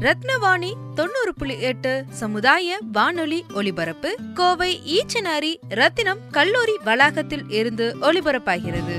ரத்னவாணி தொண்ணூறு புள்ளி எட்டு சமுதாய வானொலி ஒலிபரப்பு கோவை ஈச்சனாரி ரத்தினம் கல்லூரி வளாகத்தில் இருந்து ஒலிபரப்பாகிறது.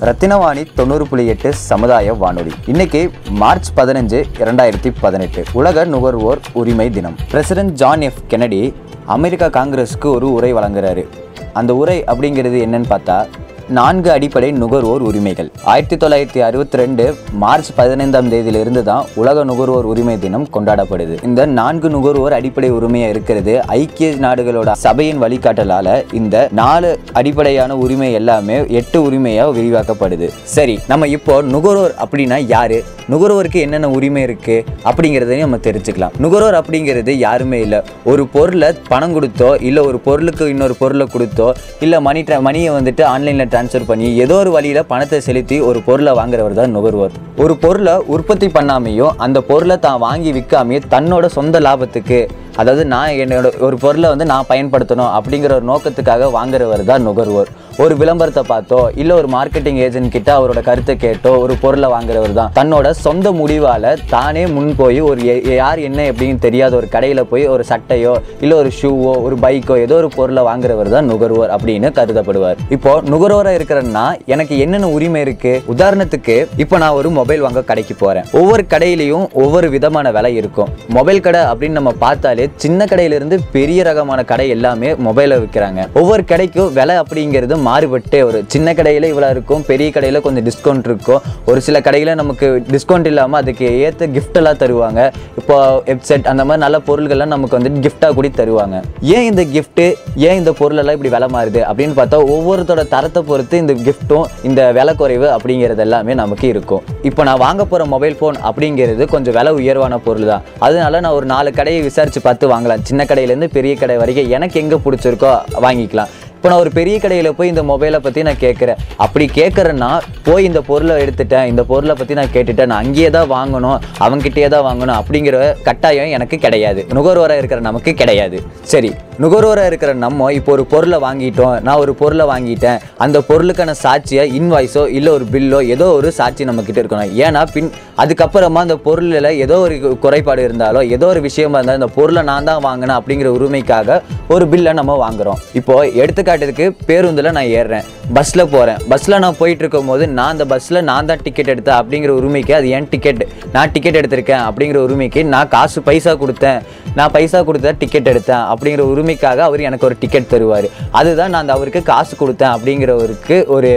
ரத்தினவாணி தொண்ணூறு புள்ளி எட்டு சமுதாய வானொலி. இன்னைக்கு மார்ச் பதினஞ்சு இரண்டாயிரத்தி பதினெட்டு. உலக நுகர்வோர் உரிமை தினம். President John F Kennedy America காங்கிரஸுக்கு ஒரு உரை வழங்குறாரு. அந்த உரை அப்படிங்கிறது என்னன்னு பார்த்தா நான்கு அடிப்படை நுகர்வோர் உரிமைகள். ஆயிரத்தி தொள்ளாயிரத்தி அறுபத்தி ரெண்டு மார்ச் பதினைந்தாம் தேதியிலிருந்து தான் உலக நுகர்வோர் உரிமை தினம் கொண்டாடப்படுது. இந்த நான்கு நுகர்வோர் அடிப்படை உரிமையா இருக்கிறது ஐக்கிய நாடுகளோட சபையின் வழிகாட்டலால இந்த நாலு அடிப்படையான உரிமை எல்லாமே எட்டு உரிமையா விரிவாக்கப்படுது. சரி நம்ம இப்போ நுகர்வோர் அப்படின்னா யாரு? நுகர்வோருக்கு என்னென்ன உரிமை இருக்கு அப்படிங்கிறதையும் நம்ம தெரிஞ்சுக்கலாம். நுகர்வோர் அப்படிங்கிறது யாருமே இல்லை. ஒரு பொருளை பணம் கொடுத்தோ இல்லை ஒரு பொருளுக்கு இன்னொரு பொருளை கொடுத்தோ இல்லை மணி மணியை வந்துட்டு ஆன்லைனில் டிரான்ஸ்ஃபர் பண்ணி ஏதோ ஒரு வழியில் பணத்தை செலுத்தி ஒரு பொருளை வாங்குறவர் தான் நுகர்வோர். ஒரு பொருளை உற்பத்தி பண்ணாமையும் அந்த பொருளை தான் வாங்கி விற்காமையும் தன்னோட சொந்த லாபத்துக்கு அதாவது நான் என்னோட ஒரு பொருளை வந்து நான் பயன்படுத்தணும் அப்படிங்கிற ஒரு நோக்கத்துக்காக வாங்குறவர் தான் நுகர்வோர். ஒரு விளம்பரத்தை பார்த்தோ இல்லை ஒரு மார்க்கெட்டிங் ஏஜென்ட் கிட்ட அவரோட கருத்தை கேட்டோ ஒரு பொருளை வாங்குறவர் தான். தன்னோட சொந்த முடிவால் தானே முன் போய் ஒரு யார் என்ன எப்படின்னு தெரியாத ஒரு கடையில் போய் ஒரு சட்டையோ இல்லை ஒரு ஷூவோ ஒரு பைக்கோ ஏதோ ஒரு பொருளை வாங்குறவர் தான் நுகர்வோர் அப்படின்னு கருதப்படுவார். இப்போ நுகர்வோராக இருக்கிறேன்னா எனக்கு என்னென்ன உரிமை இருக்கு? உதாரணத்துக்கு இப்போ நான் ஒரு மொபைல் வாங்க கடைக்கு போறேன். ஒவ்வொரு கடையிலையும் ஒவ்வொரு விதமான விலை இருக்கும். மொபைல் கடை அப்படின்னு நம்ம பார்த்தாலே சின்ன கடையிலிருந்து பெரிய ரகமான கடை எல்லாமே மொபைலை விற்கிறாங்க ஒவ்வொரு கடைக்கும் விலை அப்படிங்கிறது மாறுபட்டே வரும் சின்ன கடையில் இவ்வளோ இருக்கும் பெரிய கடையில் கொஞ்சம் டிஸ்கவுண்ட் இருக்கும். ஒரு சில கடையில் நமக்கு டிஸ்கவுண்ட் இல்லாமல் அதுக்கு ஏற்ற கிஃப்டெல்லாம் தருவாங்க. இப்போ வெப்சைட் அந்த மாதிரி நல்ல பொருள்கள்லாம் நமக்கு வந்து கிஃப்டாக கூட தருவாங்க. ஏன் இந்த கிஃப்ட்டு ஏன் இந்த பொருளெல்லாம் இப்படி விலை மாறுது அப்படின்னு பார்த்தா ஒவ்வொருத்தோட தரத்தை பொறுத்து இந்த கிஃப்ட்டும் இந்த விலை குறைவு அப்படிங்கிறது எல்லாமே நமக்கு இருக்கும். இப்போ நான் வாங்க போகிற மொபைல் ஃபோன் அப்படிங்கிறது கொஞ்சம் விலை உயர்வான பொருள் தான் அதனால நான் ஒரு நாலு கடையை விசாரித்து பார்த்து வாங்கலாம். சின்ன கடையிலேருந்து பெரிய கடை வரைக்கும் எனக்கு எங்கே பிடிச்சிருக்கோ வாங்கிக்கலாம். இப்போ நான் ஒரு பெரிய கடையில் போய் இந்த மொபைலை பற்றி நான் கேட்குறேன். அப்படி கேட்குறேன்னா போய் இந்த பொருளை எடுத்துட்டேன் இந்த பொருளை பற்றி நான் கேட்டுட்டேன் நான் அங்கேயே தான் வாங்கணும் அவங்ககிட்டயே தான் வாங்கணும் அப்படிங்கிற கட்டாயம் எனக்கு கிடையாது. நுகர்வோராக இருக்கிற நமக்கு கிடையாது. சரி நுகர்வோராக இருக்கிற நம்ம இப்போ ஒரு பொருளை வாங்கிட்டோம் நான் ஒரு பொருளை வாங்கிட்டேன் அந்த பொருளுக்கான சாட்சியை இன்வாய்ஸோ இல்லை ஒரு பில்லோ ஏதோ ஒரு சாட்சி நம்மக்கிட்ட இருக்கணும். ஏன்னா பின் அதுக்கப்புறமா அந்த பொருளில் ஏதோ ஒரு குறைபாடு இருந்தாலோ ஏதோ ஒரு விஷயமா இருந்தாலும் இந்த பொருளை நான் தான் வாங்கினேன் அப்படிங்கிற உரிமைக்காக ஒரு பில்லை நம்ம வாங்குறோம். இப்போ எடுத்துக்காட்டுக்கு பேருந்தில் நான் ஏறுறேன். பஸ்ஸில் போகிறேன் பஸ்ஸில் நான் போயிட்டு இருக்கும் போது நான் அந்த பஸ்ஸில் நான் தான் டிக்கெட் எடுத்தேன் அப்படிங்கிற உரிமைக்கு அது என் டிக்கெட் நான் டிக்கெட் எடுத்திருக்கேன் அப்படிங்கிற உரிமைக்கு நான் காசு பைசா கொடுத்தேன். நான் பைசா கொடுத்த டிக்கெட் எடுத்தேன் அப்படிங்கிற உரிமைக்காக அவர் எனக்கு ஒரு டிக்கெட் தருவார். அதுதான் நான் அந்த அவருக்கு காசு கொடுத்தேன் அப்படிங்கிறவருக்கு ஒரு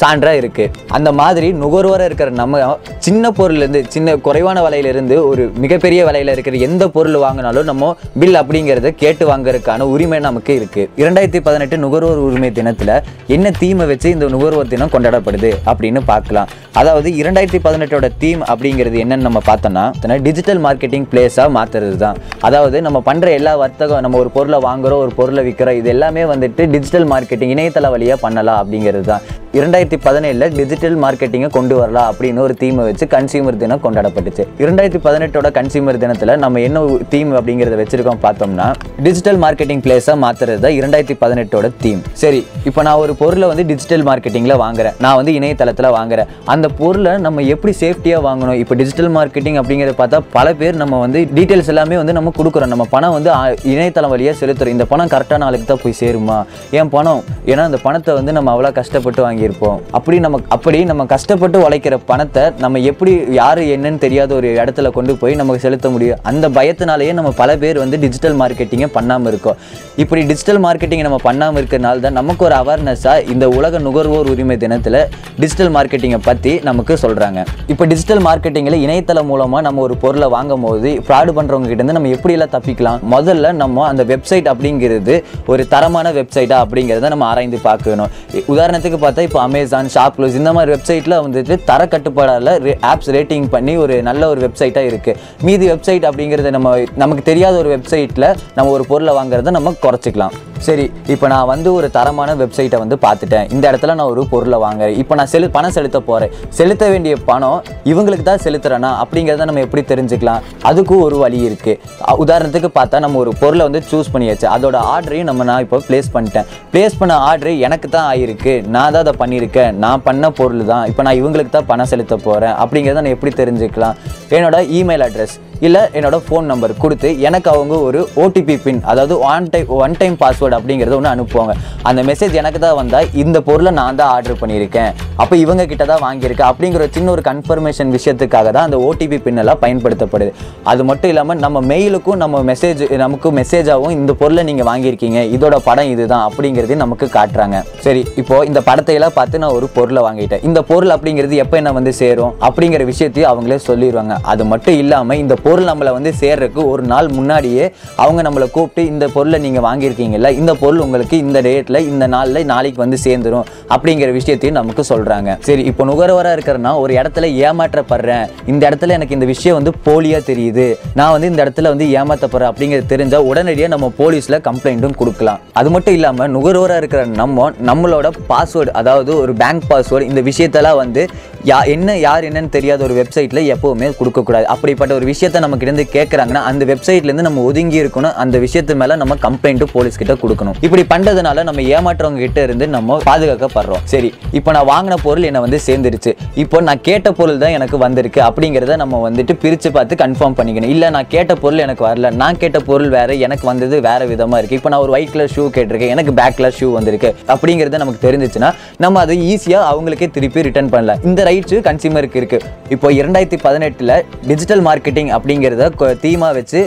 சான்றாக இருக்குது அந்த மாதிரி நுகர்வோராக இருக்கிற நம்ம சின்ன பொருள்லேருந்து சின்ன குறைவான விலையிலேருந்து ஒரு மிகப்பெரிய விலையில இருக்கிற எந்த பொருள் வாங்கினாலும் நம்ம பில் அப்படிங்கிறத கேட்டு வாங்குறதுக்கான உரிமை நமக்கு இருக்கு. இரண்டாயிரத்தி பதினெட்டு நுகர்வோர் உரிமை தினத்தில் என்ன தீமை வச்சு இந்த நுகர்வோர் தினம் கொண்டாடப்படுது அப்படின்னு பார்க்கலாம். அதாவது இரண்டாயிரத்தி பதினெட்டோட தீம் அப்படிங்கிறது என்னன்னு நம்ம பார்த்தோம்னா டிஜிட்டல் மார்க்கெட்டிங் பிளேஸாக மாற்றுறது தான் அதாவது நம்ம பண்ணுற எல்லா வர்த்தகம் நம்ம ஒரு பொருளை வாங்குகிறோம் ஒரு பொருளை விற்கிறோம் இது எல்லாமே வந்துட்டு டிஜிட்டல் மார்க்கெட்டிங் இணையதள வழியாக பண்ணலாம் அப்படிங்கிறது தான் இரண்டாயிரத்தி பதினேழில் டிஜிட்டல் மார்க்கெட்டிங்கை கொண்டு வரலாம் அப்படின்னு ஒரு தீமை வச்சு கன்சியூமர் தினம் கொண்டாடப்பட்டுச்சு. இரண்டாயிரத்தி பதினெட்டோட கன்சியூமர் தினத்தில் நம்ம என்ன தீம் அப்படிங்கிறத வச்சிருக்கோம் பார்த்தோம்னா டிஜிட்டல் மார்க்கெட்டிங் பிளேஸாக மாற்றுறது தான் இரண்டாயிரத்தி பதினெட்டோட தீம் சரி இப்போ நான் ஒரு பொருளை வந்து டிஜிட்டல் மார்க்கெட்டிங்கில் வாங்குறேன். நான் வந்து இணையதளத்தில் வாங்குறேன். அந்த பொருளை நம்ம எப்படி சேஃப்டியாக வாங்கணும்? இப்போ டிஜிட்டல் மார்க்கெட்டிங் அப்படிங்கிறத பார்த்தா பல பேர் நம்ம வந்து டீட்டெயில்ஸ் எல்லாமே வந்து நம்ம கொடுக்குறோம். நம்ம பணம் வந்து ஆ, இணையதளம் வழியாக செலுத்துறோம். இந்த பணம் கரெக்டான ஆளுக்கு தான் போய் சேருமா? என் பணம்? ஏன்னா அந்த பணத்தை வந்து நம்ம அவ்வளோ கஷ்டப்பட்டு வாங்கி வாங்கியிருப்போம். அப்படி நம்ம அப்படி நம்ம கஷ்டப்பட்டு உழைக்கிற பணத்தை நம்ம எப்படி யார் என்னன்னு தெரியாத ஒரு இடத்துல கொண்டு போய் நமக்கு செலுத்த முடியும்? அந்த பயத்தினாலேயே நம்ம பல பேர் வந்து டிஜிட்டல் மார்க்கெட்டிங்கை பண்ணாமல் இருக்கோம். இப்படி டிஜிட்டல் மார்க்கெட்டிங் நம்ம பண்ணாமல் இருக்கிறனால தான் நமக்கு ஒரு அவேர்னஸாக இந்த உலக நுகர்வோர் உரிமை தினத்தில் டிஜிட்டல் மார்க்கெட்டிங்கை பற்றி நமக்கு சொல்கிறாங்க இப்போ டிஜிட்டல் மார்க்கெட்டிங்கில் இணையதளம் மூலமாக நம்ம ஒரு பொருளை வாங்கும் போது ஃப்ராடு பண்ணுறவங்க கிட்டேருந்து நம்ம எப்படியெல்லாம் தப்பிக்கலாம்? முதல்ல நம்ம அந்த வெப்சைட் அப்படிங்கிறது ஒரு தரமான வெப்சைட்டா அப்படிங்கிறத நம்ம ஆராய்ந்து பார்க்கணும். உதாரணத்துக்கு பார்த்தா இப்போ அமேசான் ஷாப்க்ளூஸ் இந்த மாதிரி வெப்சைட்டில் வந்துட்டு தர கட்டுப்பாடால் ஆப்ஸ் ரேட்டிங் பண்ணி ஒரு நல்ல ஒரு வெப்சைட்டாக இருக்குது மீதி வெப்சைட் அப்படிங்கிறது நம்ம நமக்கு தெரியாத ஒரு வெப்சைட்டில் நம்ம ஒரு பொருளை வாங்குறத நம்ம குறைச்சிக்கலாம். சரி இப்போ நான் வந்து ஒரு தரமான வெப்சைட்டை வந்து பார்த்துட்டேன். இந்த இடத்துல நான் ஒரு பொருளை வாங்குறேன். இப்போ நான் செலு பணம் செலுத்த போகிறேன் செலுத்த வேண்டிய பணம் இவங்களுக்கு தான் செலுத்துறேனா? அப்படிங்கிறத நம்ம எப்படி தெரிஞ்சுக்கலாம்? அதுக்கும் ஒரு வழி இருக்குது உதாரணத்துக்கு பார்த்தா நம்ம ஒரு பொருளை வந்து சூஸ் பண்ணியாச்சு. அதோட ஆர்டரையும் நம்ம நான் இப்போ ப்ளேஸ் பண்ணிட்டேன். ப்ளேஸ் பண்ண ஆர்டர் எனக்கு தான் ஆயிருக்கு. நான் தான் அதை பண்ணியிருக்கேன். நான் பண்ண பொருள் தான். இப்போ நான் இவங்களுக்கு தான் பணம் செலுத்த போகிறேன் அப்படிங்கிறத நான் எப்படி தெரிஞ்சுக்கலாம்? என்னோட இமெயில் அட்ரஸ் இல்லை என்னோட ஃபோன் நம்பர் கொடுத்து எனக்கு அவங்க ஒரு ஓடிபி பின் அதாவது one time one time password அப்படிங்கிறத ஒன்று அனுப்புவாங்க. அந்த மெசேஜ் எனக்கு தான் வந்தால் இந்த பொருளை நான் தான் ஆர்டர் பண்ணியிருக்கேன். அப்போ இவங்க கிட்ட தான் வாங்கியிருக்கேன். அப்படிங்கிற சின்ன ஒரு கன்ஃபர்மேஷன் விஷயத்துக்காக தான் அந்த ஓடிபி பின்னெல்லாம் பயன்படுத்தப்படுது. அது மட்டும் இல்லாமல் நம்ம மெயிலுக்கும் நம்ம மெசேஜ் நமக்கு மெசேஜாகவும் இந்த பொருளை நீங்கள் வாங்கியிருக்கீங்க. இதோட படம் இதுதான் அப்படிங்கிறதையும் நமக்கு காட்டுறாங்க. சரி இப்போ இந்த படத்தை எல்லாம் பார்த்து நான் ஒரு பொருளை வாங்கிட்டேன். இந்த பொருள் அப்படிங்கிறது எப்போ என்ன வந்து சேரும் அப்படிங்கிற விஷயத்தையும் அவங்களே சொல்லிடுவாங்க அது மட்டும் இல்லாமல் இந்த பொருள் பொருள் நம்மளை வந்து சேர்றதுக்கு ஒரு நாள் முன்னாடியே அவங்க நம்மளை கூப்பிட்டு இந்த பொருளை நீங்கள் வாங்கியிருக்கீங்கல்ல இந்த பொருள் உங்களுக்கு இந்த டேட்டில் இந்த நாளில் நாளைக்கு வந்து சேர்ந்துரும் அப்படிங்கிற விஷயத்தையும் நமக்கு சொல்கிறாங்க சரி இப்போ நுகர்வராக இருக்கிறனா ஒரு இடத்துல ஏமாற்றப்படுறேன். இந்த இடத்துல எனக்கு இந்த விஷயம் வந்து போலியாக தெரியுது. நான் வந்து இந்த இடத்துல வந்து ஏமாற்றப்படுறேன் அப்படிங்கிறது தெரிஞ்சால் உடனடியாக நம்ம போலீஸில் கம்ப்ளைண்ட்டும் கொடுக்கலாம். அது மட்டும் இல்லாமல் நுகர்வோராக இருக்கிற நம்ம நம்மளோட பாஸ்வேர்டு அதாவது ஒரு பேங்க் பாஸ்வேர்டு இந்த விஷயத்தெல்லாம் வந்து யா என்ன யார் என்னன்னு தெரியாத ஒரு வெப்சைட்டில் எப்போவுமே கொடுக்கக்கூடாது. அப்படிப்பட்ட ஒரு விஷயத்தை நமக்கு இருந்து கேட்குறாங்கன்னா அந்த வெப்சைட்லேருந்து நம்ம ஒதுங்கி இருக்கணும். அந்த விஷயத்து மேலே நம்ம கம்ப்ளைண்ட் போலீஸ் கிட்ட கொடுக்கணும். இப்படி பண்ணுறதுனால நம்ம ஏமாற்றவங்க கிட்ட இருந்து நம்ம பாதுகாக்கப்படுறோம். சரி இப்போ நான் வாங்கின பொருள் என்னை வந்து சேர்ந்துருச்சு. இப்போ நான் கேட்ட பொருள் தான் எனக்கு வந்திருக்கு. அப்படிங்கிறத நம்ம வந்துட்டு பிரித்து பார்த்து கன்ஃபார்ம் பண்ணிக்கணும். இல்லை நான் கேட்ட பொருள் எனக்கு வரல. நான் கேட்ட பொருள் வேற எனக்கு வந்தது வேற விதமாக இருக்குது இப்போ நான் ஒரு ஒயிட் கலர் ஷூ கேட்டிருக்கேன். எனக்கு பேக் கலர் ஷூ வந்திருக்கு. அப்படிங்கிறது நமக்கு தெரிஞ்சிச்சுன்னா நம்ம அதை ஈஸியாக அவங்களுக்கே திருப்பி ரிட்டர்ன் பண்ணலாம். இந்த ரைட்ஸு கன்சியூமருக்கு இருக்குது இப்போ இரண்டாயிரத்தி பதினெட்டில் டிஜிட்டல் மார்க்கெட்டிங் அப்படிங்கிறத தீமாக வச்சு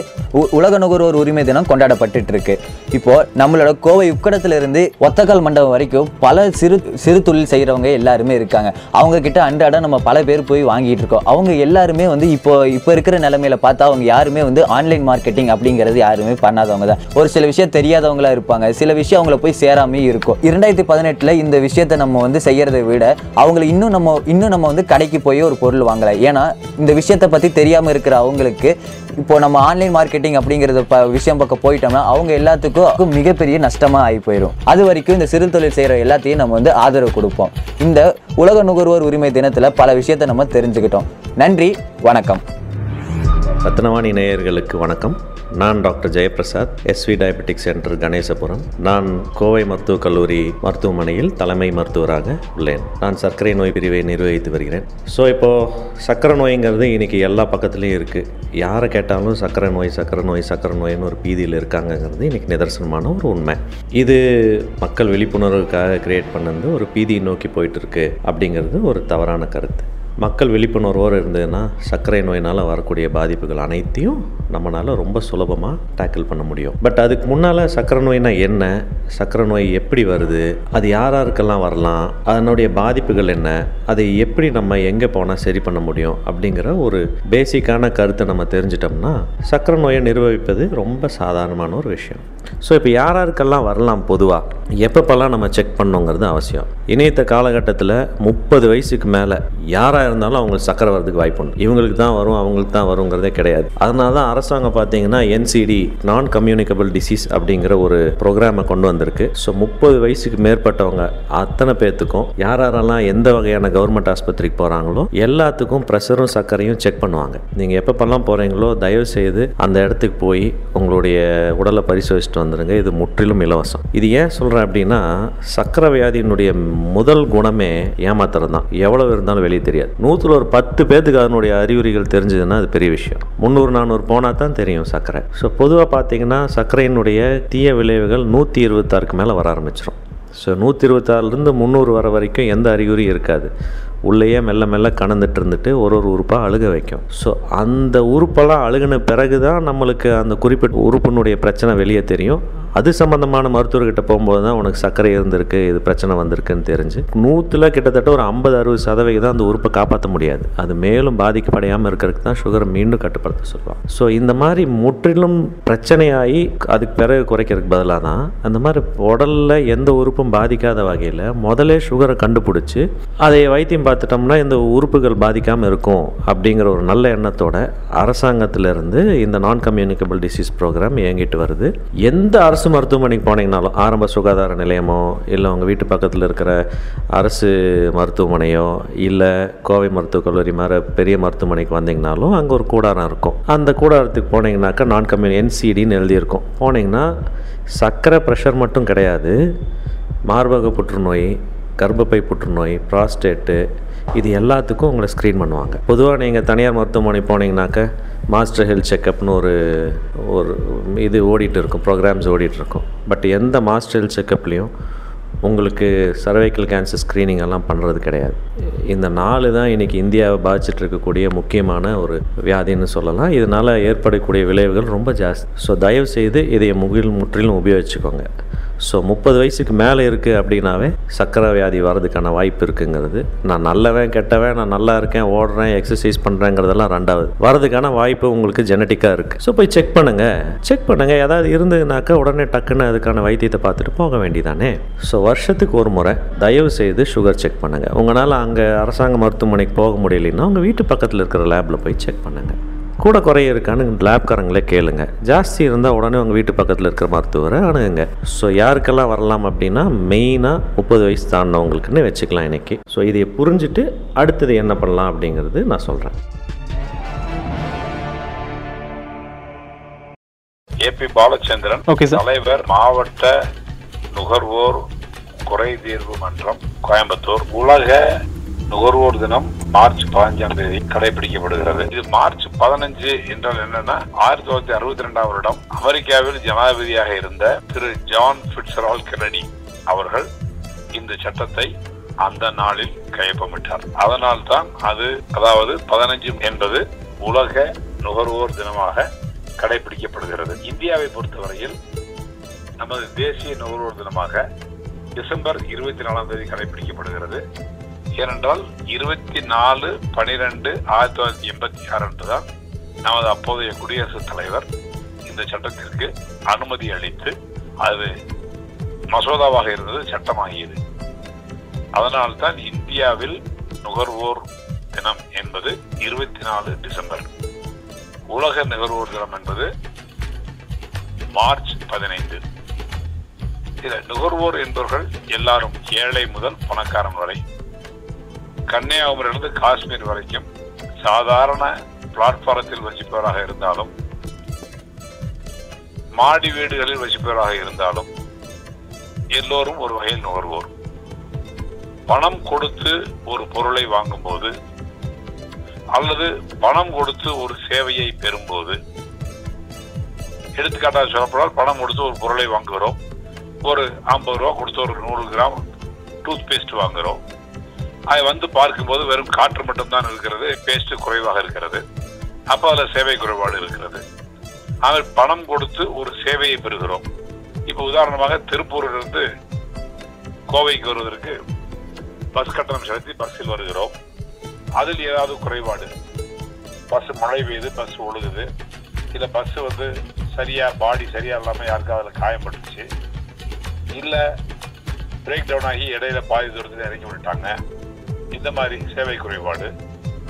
உலக நுகர்வோர் உரிமை தினம் கொண்டாடப்பட்டு இருக்கு இப்போ நம்மளோட கோவை உக்கடத்திலிருந்து ஒத்தக்கால் மண்டபம் வரைக்கும் பல சிறு சிறு தொழில் செய்கிறவங்க எல்லாருமே இருக்காங்க. அவங்க கிட்ட அன்றாடம் நம்ம பல பேர் போய் வாங்கிட்டு இருக்கோம் அவங்க எல்லாருமே வந்து இப்போ இப்போ இருக்கிற நிலைமையில பார்த்தா அவங்க யாருமே வந்து ஆன்லைன் மார்க்கெட்டிங் அப்படிங்கிறது யாருமே பண்ணாதவங்க தான். ஒரு சில விஷயம் தெரியாதவங்களா இருப்பாங்க. சில விஷயம் அவங்கள போய் சேராமே இருக்கும். இரண்டாயிரத்தி பதினெட்டில் இந்த விஷயத்தை நம்ம வந்து செய்யறதை விட அவங்களை இன்னும் நம்ம இன்னும் நம்ம வந்து கடைக்கு போய் ஒரு பொருள் வாங்கலாம். ஏன்னா இந்த விஷயத்தை பற்றி தெரியாமல் இருக்கிற அவங்களுக்கு இப்போ நம்ம ஆன்லைன் மார்க்கெட்டிங் அப்படிங்கிறத ப விஷயம் பக்கம் போயிட்டோம்னா அவங்க எல்லாத்துக்கும் மிகப்பெரிய நஷ்டமாக ஆகி போயிடும் அது வரைக்கும் இந்த சிறு தொழில் செய்கிற எல்லாத்தையும் நம்ம வந்து ஆதரவு கொடுப்போம். இந்த உலக நுகர்வோர் உரிமை தினத்தில் பல விஷயத்தை நம்ம தெரிஞ்சுக்கிட்டோம். நன்றி வணக்கம். ரத்னவாணி நேயர்களுக்கு வணக்கம். நான் doctor Jayaprasad SV diabetic centre Ganeshapuram. நான் கோவை மருத்துவக் கல்லூரி மருத்துவமனையில் தலைமை மருத்துவராக உள்ளேன். நான் சர்க்கரை நோய் பிரிவை நிர்வகித்து வருகிறேன். ஸோ இப்போது சர்க்கரை நோய்ங்கிறது இன்றைக்கி எல்லா பக்கத்துலேயும் இருக்குது யாரை கேட்டாலும் சர்க்கரை நோய் சர்க்கரை நோய் சர்க்கரை நோயின்னு ஒரு பீதியில் இருக்காங்கங்கிறது இன்றைக்கி நிதர்சனமான ஒரு உண்மை. இது மக்கள் விழிப்புணர்வுக்காக கிரியேட் பண்ணது ஒரு பீதியை நோக்கி போயிட்டுருக்கு அப்படிங்கிறது ஒரு தவறான கருத்து. மக்கள் விழிப்புணர்வோடு இருந்ததுன்னா சர்க்கரை நோயினால் வரக்கூடிய பாதிப்புகள் அனைத்தையும் நம்மளால் ரொம்ப சுலபமாக டேக்கிள் பண்ண முடியும். பட் அதுக்கு முன்னால் சர்க்கரை நோய்னா என்ன? சர்க்கரை நோய் எப்படி வருது? அது யார் யாருக்கெல்லாம் வரலாம்? அதனுடைய பாதிப்புகள் என்ன? அதை எப்படி நம்ம எங்கே போனால் சரி பண்ண முடியும்? அப்படிங்கிற ஒரு பேசிக்கான கருத்தை நம்ம தெரிஞ்சிட்டோம்னா சர்க்கரை நோயை நிர்வகிப்பது ரொம்ப சாதாரணமான ஒரு விஷயம். ஸோ இப்போ யார் யாருக்கெல்லாம் வரலாம் பொதுவாக எப்பப்பெல்லாம் நம்ம செக் பண்ணுங்கிறது அவசியம். இணையத்த காலகட்டத்தில் முப்பது வயசுக்கு மேலே யாராக இருந்தாலும் அவங்களுக்கு சக்கரை வரதுக்கு வாய்ப்பு உண்டு. இவங்களுக்கு தான் வரும் அவங்களுக்கு தான் வருங்கிறதே கிடையாது. அதனால தான் அரசாங்கம் பார்த்தீங்கன்னா என்சிடி நான் கம்யூனிகபிள் டிசீஸ் அப்படிங்கிற ஒரு ப்ரோக்ராமை கொண்டு வந்திருக்கு. ஸோ முப்பது வயசுக்கு மேற்பட்டவங்க அத்தனை பேர்த்துக்கும் யார் யாரெல்லாம் எந்த வகையான கவர்மெண்ட் ஆஸ்பத்திரிக்கு போகிறாங்களோ எல்லாத்துக்கும் ப்ரெஷரும் சர்க்கரையும் செக் பண்ணுவாங்க. நீங்கள் எப்பப்பெல்லாம் போகிறீங்களோ தயவு செய்து அந்த இடத்துக்கு போய் உங்களுடைய உடலை பரிசோதிச்சுட்டு வந்துடுங்க இது முற்றிலும் இலவசம். இது ஏன் சொல்கிறேன் அப்படின்னா சக்கரை வியாதியினுடைய முதல் குணமே ஏமாத்துறது தான் எவ்வளவு இருந்தாலும் வெளியே தெரியாது. நூற்றில் ஒரு பத்து பேர்த்துக்கு அதனுடைய அறிகுறிகள் தெரிஞ்சதுன்னா அது பெரிய விஷயம். முந்நூறு நானூறு போனால் தான் தெரியும் சர்க்கரை ஸோ பொதுவாக பார்த்தீங்கன்னா சர்க்கரையினுடைய தீய விளைவுகள் நூற்றி இருபத்தாறுக்கு மேலே வர ஆரம்பிச்சிடும் ஸோ நூற்றி இருபத்தாறுலேருந்து முந்நூறு வர வரைக்கும் எந்த அறிகுறியும் இருக்காது. உள்ளேயே மெல்ல மெல்ல கணந்துட்டு இருந்துட்டு ஒரு ஒரு உறுப்பாக அழுக வைக்கும். ஸோ அந்த உறுப்பெல்லாம் அழுகின பிறகு தான் நம்மளுக்கு அந்த குறிப்பிட்ட உறுப்பினுடைய பிரச்சனை வெளியே தெரியும். அது சம்மந்தமான மருத்துவர்கிட்ட போகும்போது தான் உனக்கு சர்க்கரை இருந்திருக்கு இது பிரச்சனை வந்திருக்குன்னு தெரிஞ்சு. நூற்றில் கிட்டத்தட்ட ஒரு ஐம்பது அறுபது சதவீதம் அந்த உறுப்பை காப்பாற்ற முடியாது. அது மேலும் பாதிக்கப்படையாமல் இருக்கிறதுக்கு தான் சுகரை மீண்டும் கட்டுப்படுத்த சொல்லுவாங்க. ஸோ இந்த மாதிரி முற்றிலும் பிரச்சனையாகி அதுக்கு பிறகு குறைக்கிறதுக்கு பதிலாக தான் அந்த மாதிரி உடலில் எந்த உறுப்பும் பாதிக்காத வகையில் முதலே சுகரை கண்டுபிடிச்சி அதை வைத்தியம் பார்த்துட்டோம்னா இந்த உறுப்புகள் பாதிக்காமல் இருக்கும் அப்படிங்கிற ஒரு நல்ல எண்ணத்தோட அரசாங்கத்திலிருந்து இந்த நான் கம்யூனிகபிள் டிசீஸ் ப்ரோக்ராம் இயங்கிட்டு வருது. எந்த அரசு அரசு மருத்துவமனைக்கு போனீங்கனாலும் ஆரம்ப சுகாதார நிலையமோ இல்லை உங்கள் வீட்டு பக்கத்தில் இருக்கிற அரசு மருத்துவமனையோ இல்லை கோவை மருத்துவக் கல்லூரி மாதிரி பெரிய மருத்துவமனைக்கு வந்தீங்கனாலும் அங்கே ஒரு கூடாரம் இருக்கும். அந்த கூடாரத்துக்கு போனீங்கனாக்கா நான் கம்யூனி என்சிடின்னு எழுதியிருக்கும். போனீங்கன்னா சர்க்கரை ப்ரெஷர் மட்டும் கிடையாது. மார்பக புற்றுநோய் கர்ப்பப்பை புற்றுநோய் ப்ராஸ்டேட்டு இது எல்லாத்துக்கும் உங்களை ஸ்க்ரீன் பண்ணுவாங்க. பொதுவாக நீங்கள் தனியார் மருத்துவமனை போனீங்கனாக்கா மாஸ்டர் ஹெல்த் செக்கப்னு ஒரு ஒரு இது ஓடிட்டு இருக்கும் ப்ரோக்ராம்ஸ் ஓடிட்டுருக்கும். பட் எந்த மாஸ்டர் ஹெல்த் செக்கப்லேயும் உங்களுக்கு சர்வைக்கல் கேன்சர் ஸ்க்ரீனிங் எல்லாம் பண்ணுறது கிடையாது. இந்த நாலு தான் இன்றைக்கி இந்தியாவை பாதிச்சிட்டு இருக்கக்கூடிய முக்கியமான ஒரு வியாதின்னு சொல்லலாம். இதனால் ஏற்படக்கூடிய விளைவுகள் ரொம்ப ஜாஸ்தி. ஸோ தயவு செய்து இதை முகில் முற்றிலும் உபயோகிச்சுக்கோங்க. ஸோ முப்பது வயசுக்கு மேலே இருக்குது அப்படின்னாவே சர்க்கரை வியாதி வர்றதுக்கான வாய்ப்பு இருக்குங்கிறது. நான் நல்லவன் கெட்டவன் நான் நல்லா இருக்கேன் ஓடுறேன் எக்ஸசைஸ் பண்ணுறேங்கிறதெல்லாம் ரெண்டாவது. வரதுக்கான வாய்ப்பு உங்களுக்கு ஜெனட்டிக்காக இருக்குது ஸோ போய் செக் பண்ணுங்கள் செக் பண்ணுங்கள் ஏதாவது இருந்ததுனாக்கா உடனே டக்குன்னு அதுக்கான வைத்தியத்தை பார்த்துட்டு போக வேண்டியதானே? ஸோ வருஷத்துக்கு ஒரு முறை தயவு செய்து சுகர் செக் பண்ணுங்கள் உங்களால் அங்கே அரசாங்க மருத்துவமனைக்கு போக முடியலைன்னா உங்கள் வீட்டு பக்கத்தில் இருக்கிற லேபில் போய் செக் பண்ணுங்கள் கூட குறைய இருக்கான்னு லேப்காரங்களே கேளுங்க. ஜாஸ்தி இருந்தால் உடனே உங்கள் வீட்டு பக்கத்தில் இருக்கிற மருத்துவரை அணுகுங்க. ஸோ யாருக்கெல்லாம் வரலாம் அப்படின்னா மெயினாக முப்பது வயசு தாண்டினவங்களுக்குன்னு வச்சுக்கலாம் இன்னைக்கு. ஸோ இதை புரிஞ்சுட்டு அடுத்தது என்ன பண்ணலாம் அப்படிங்கிறது நான் சொல்கிறேன் ஏபி பாலச்சந்திரன் ஓகே சார் தலைவர் மாவட்ட நுகர்வோர் குறை தீர்வு மன்றம் கோயம்புத்தூர் உலக நுகர்வோர் தினம் மார்ச் பதினஞ்சாம் தேதி கடைபிடிக்கப்படுகிறது. இது மார்ச் பதினஞ்சு என்றால் என்னன்னா ஆயிரத்தி தொள்ளாயிரத்தி அறுபத்தி ரெண்டாம் வருடம் அமெரிக்காவில் ஜனாதிபதியாக இருந்த திரு ஜான் பிட்சரால் கெனடி அவர்கள் இந்த சட்டத்தை அந்த நாளில் கையொப்பமிட்டார். அதனால் தான் அது அதாவது பதினஞ்சு என்பது உலக நுகர்வோர் தினமாக கடைபிடிக்கப்படுகிறது. இந்தியாவை பொறுத்தவரையில் நமது தேசிய நுகர்வோர் தினமாக டிசம்பர் இருபத்தி நாலாம் தேதி கடைபிடிக்கப்படுகிறது. ஏனென்றால் இருபத்தி நாலு பனிரெண்டு ஆயிரத்தி தொள்ளாயிரத்தி எண்பத்தி ஆறு அன்றுதான் நமது அப்போதைய குடியரசுத் தலைவர் இந்த சட்டத்திற்கு அனுமதி அளித்து அது மசோதாவாக இருந்தது சட்டமாகியது. அதனால்தான் இந்தியாவில் நுகர்வோர் தினம் என்பது இருபத்தி நாலு டிசம்பர். உலக நுகர்வோர் தினம் என்பது மார்ச் பதினைந்து. இதில் நுகர்வோர் என்பவர்கள் எல்லாரும் ஏழை முதல் பணக்காரன் வரை கன்னியாகுமரியிலிருந்து காஷ்மீர் வரைக்கும் சாதாரண பிளாட்பாரத்தில் வசிப்பவராக இருந்தாலும் மாடி வீடுகளில் வசிப்பவராக இருந்தாலும் எல்லோரும் ஒரு வகையில் நுகர்வோர். பணம் கொடுத்து ஒரு பொருளை வாங்கும்போது அல்லது பணம் கொடுத்து ஒரு சேவையை பெறும்போது எடுத்துக்காட்டாக சொல்லப்படால் பணம் கொடுத்து ஒரு பொருளை வாங்குகிறோம் ஒரு ஐம்பது ரூபா கொடுத்து ஒரு நூறு கிராம் டூத் பேஸ்ட் வாங்குகிறோம் அதை வந்து பார்க்கும்போது வெறும் காற்று மட்டும்தான் இருக்கிறது பேஸ்ட் குறைவாக இருக்கிறது. அப்போ அதில் சேவை குறைபாடு இருக்கிறது. ஆனால் பணம் கொடுத்து ஒரு சேவையை பெறுகிறோம். இப்போ உதாரணமாக திருப்பூரிலிருந்து கோவைக்கு வருவதற்கு பஸ் கட்டணம் செலுத்தி பஸ்ஸில் வருகிறோம். அதில் ஏதாவது குறைபாடு. பஸ் மழை பெய்யுது பஸ் ஒழுகுது. இல்லை பஸ் வந்து சரியா பாடி சரியா இல்லாமல் யாருக்கும் அதில் காயப்பட்டுச்சு இல்லை பிரேக் டவுன் ஆகி இடையில பாதி தூரத்தில் இறங்கி விட்டாங்க இந்த மாதிரி சேவை குறைபாடு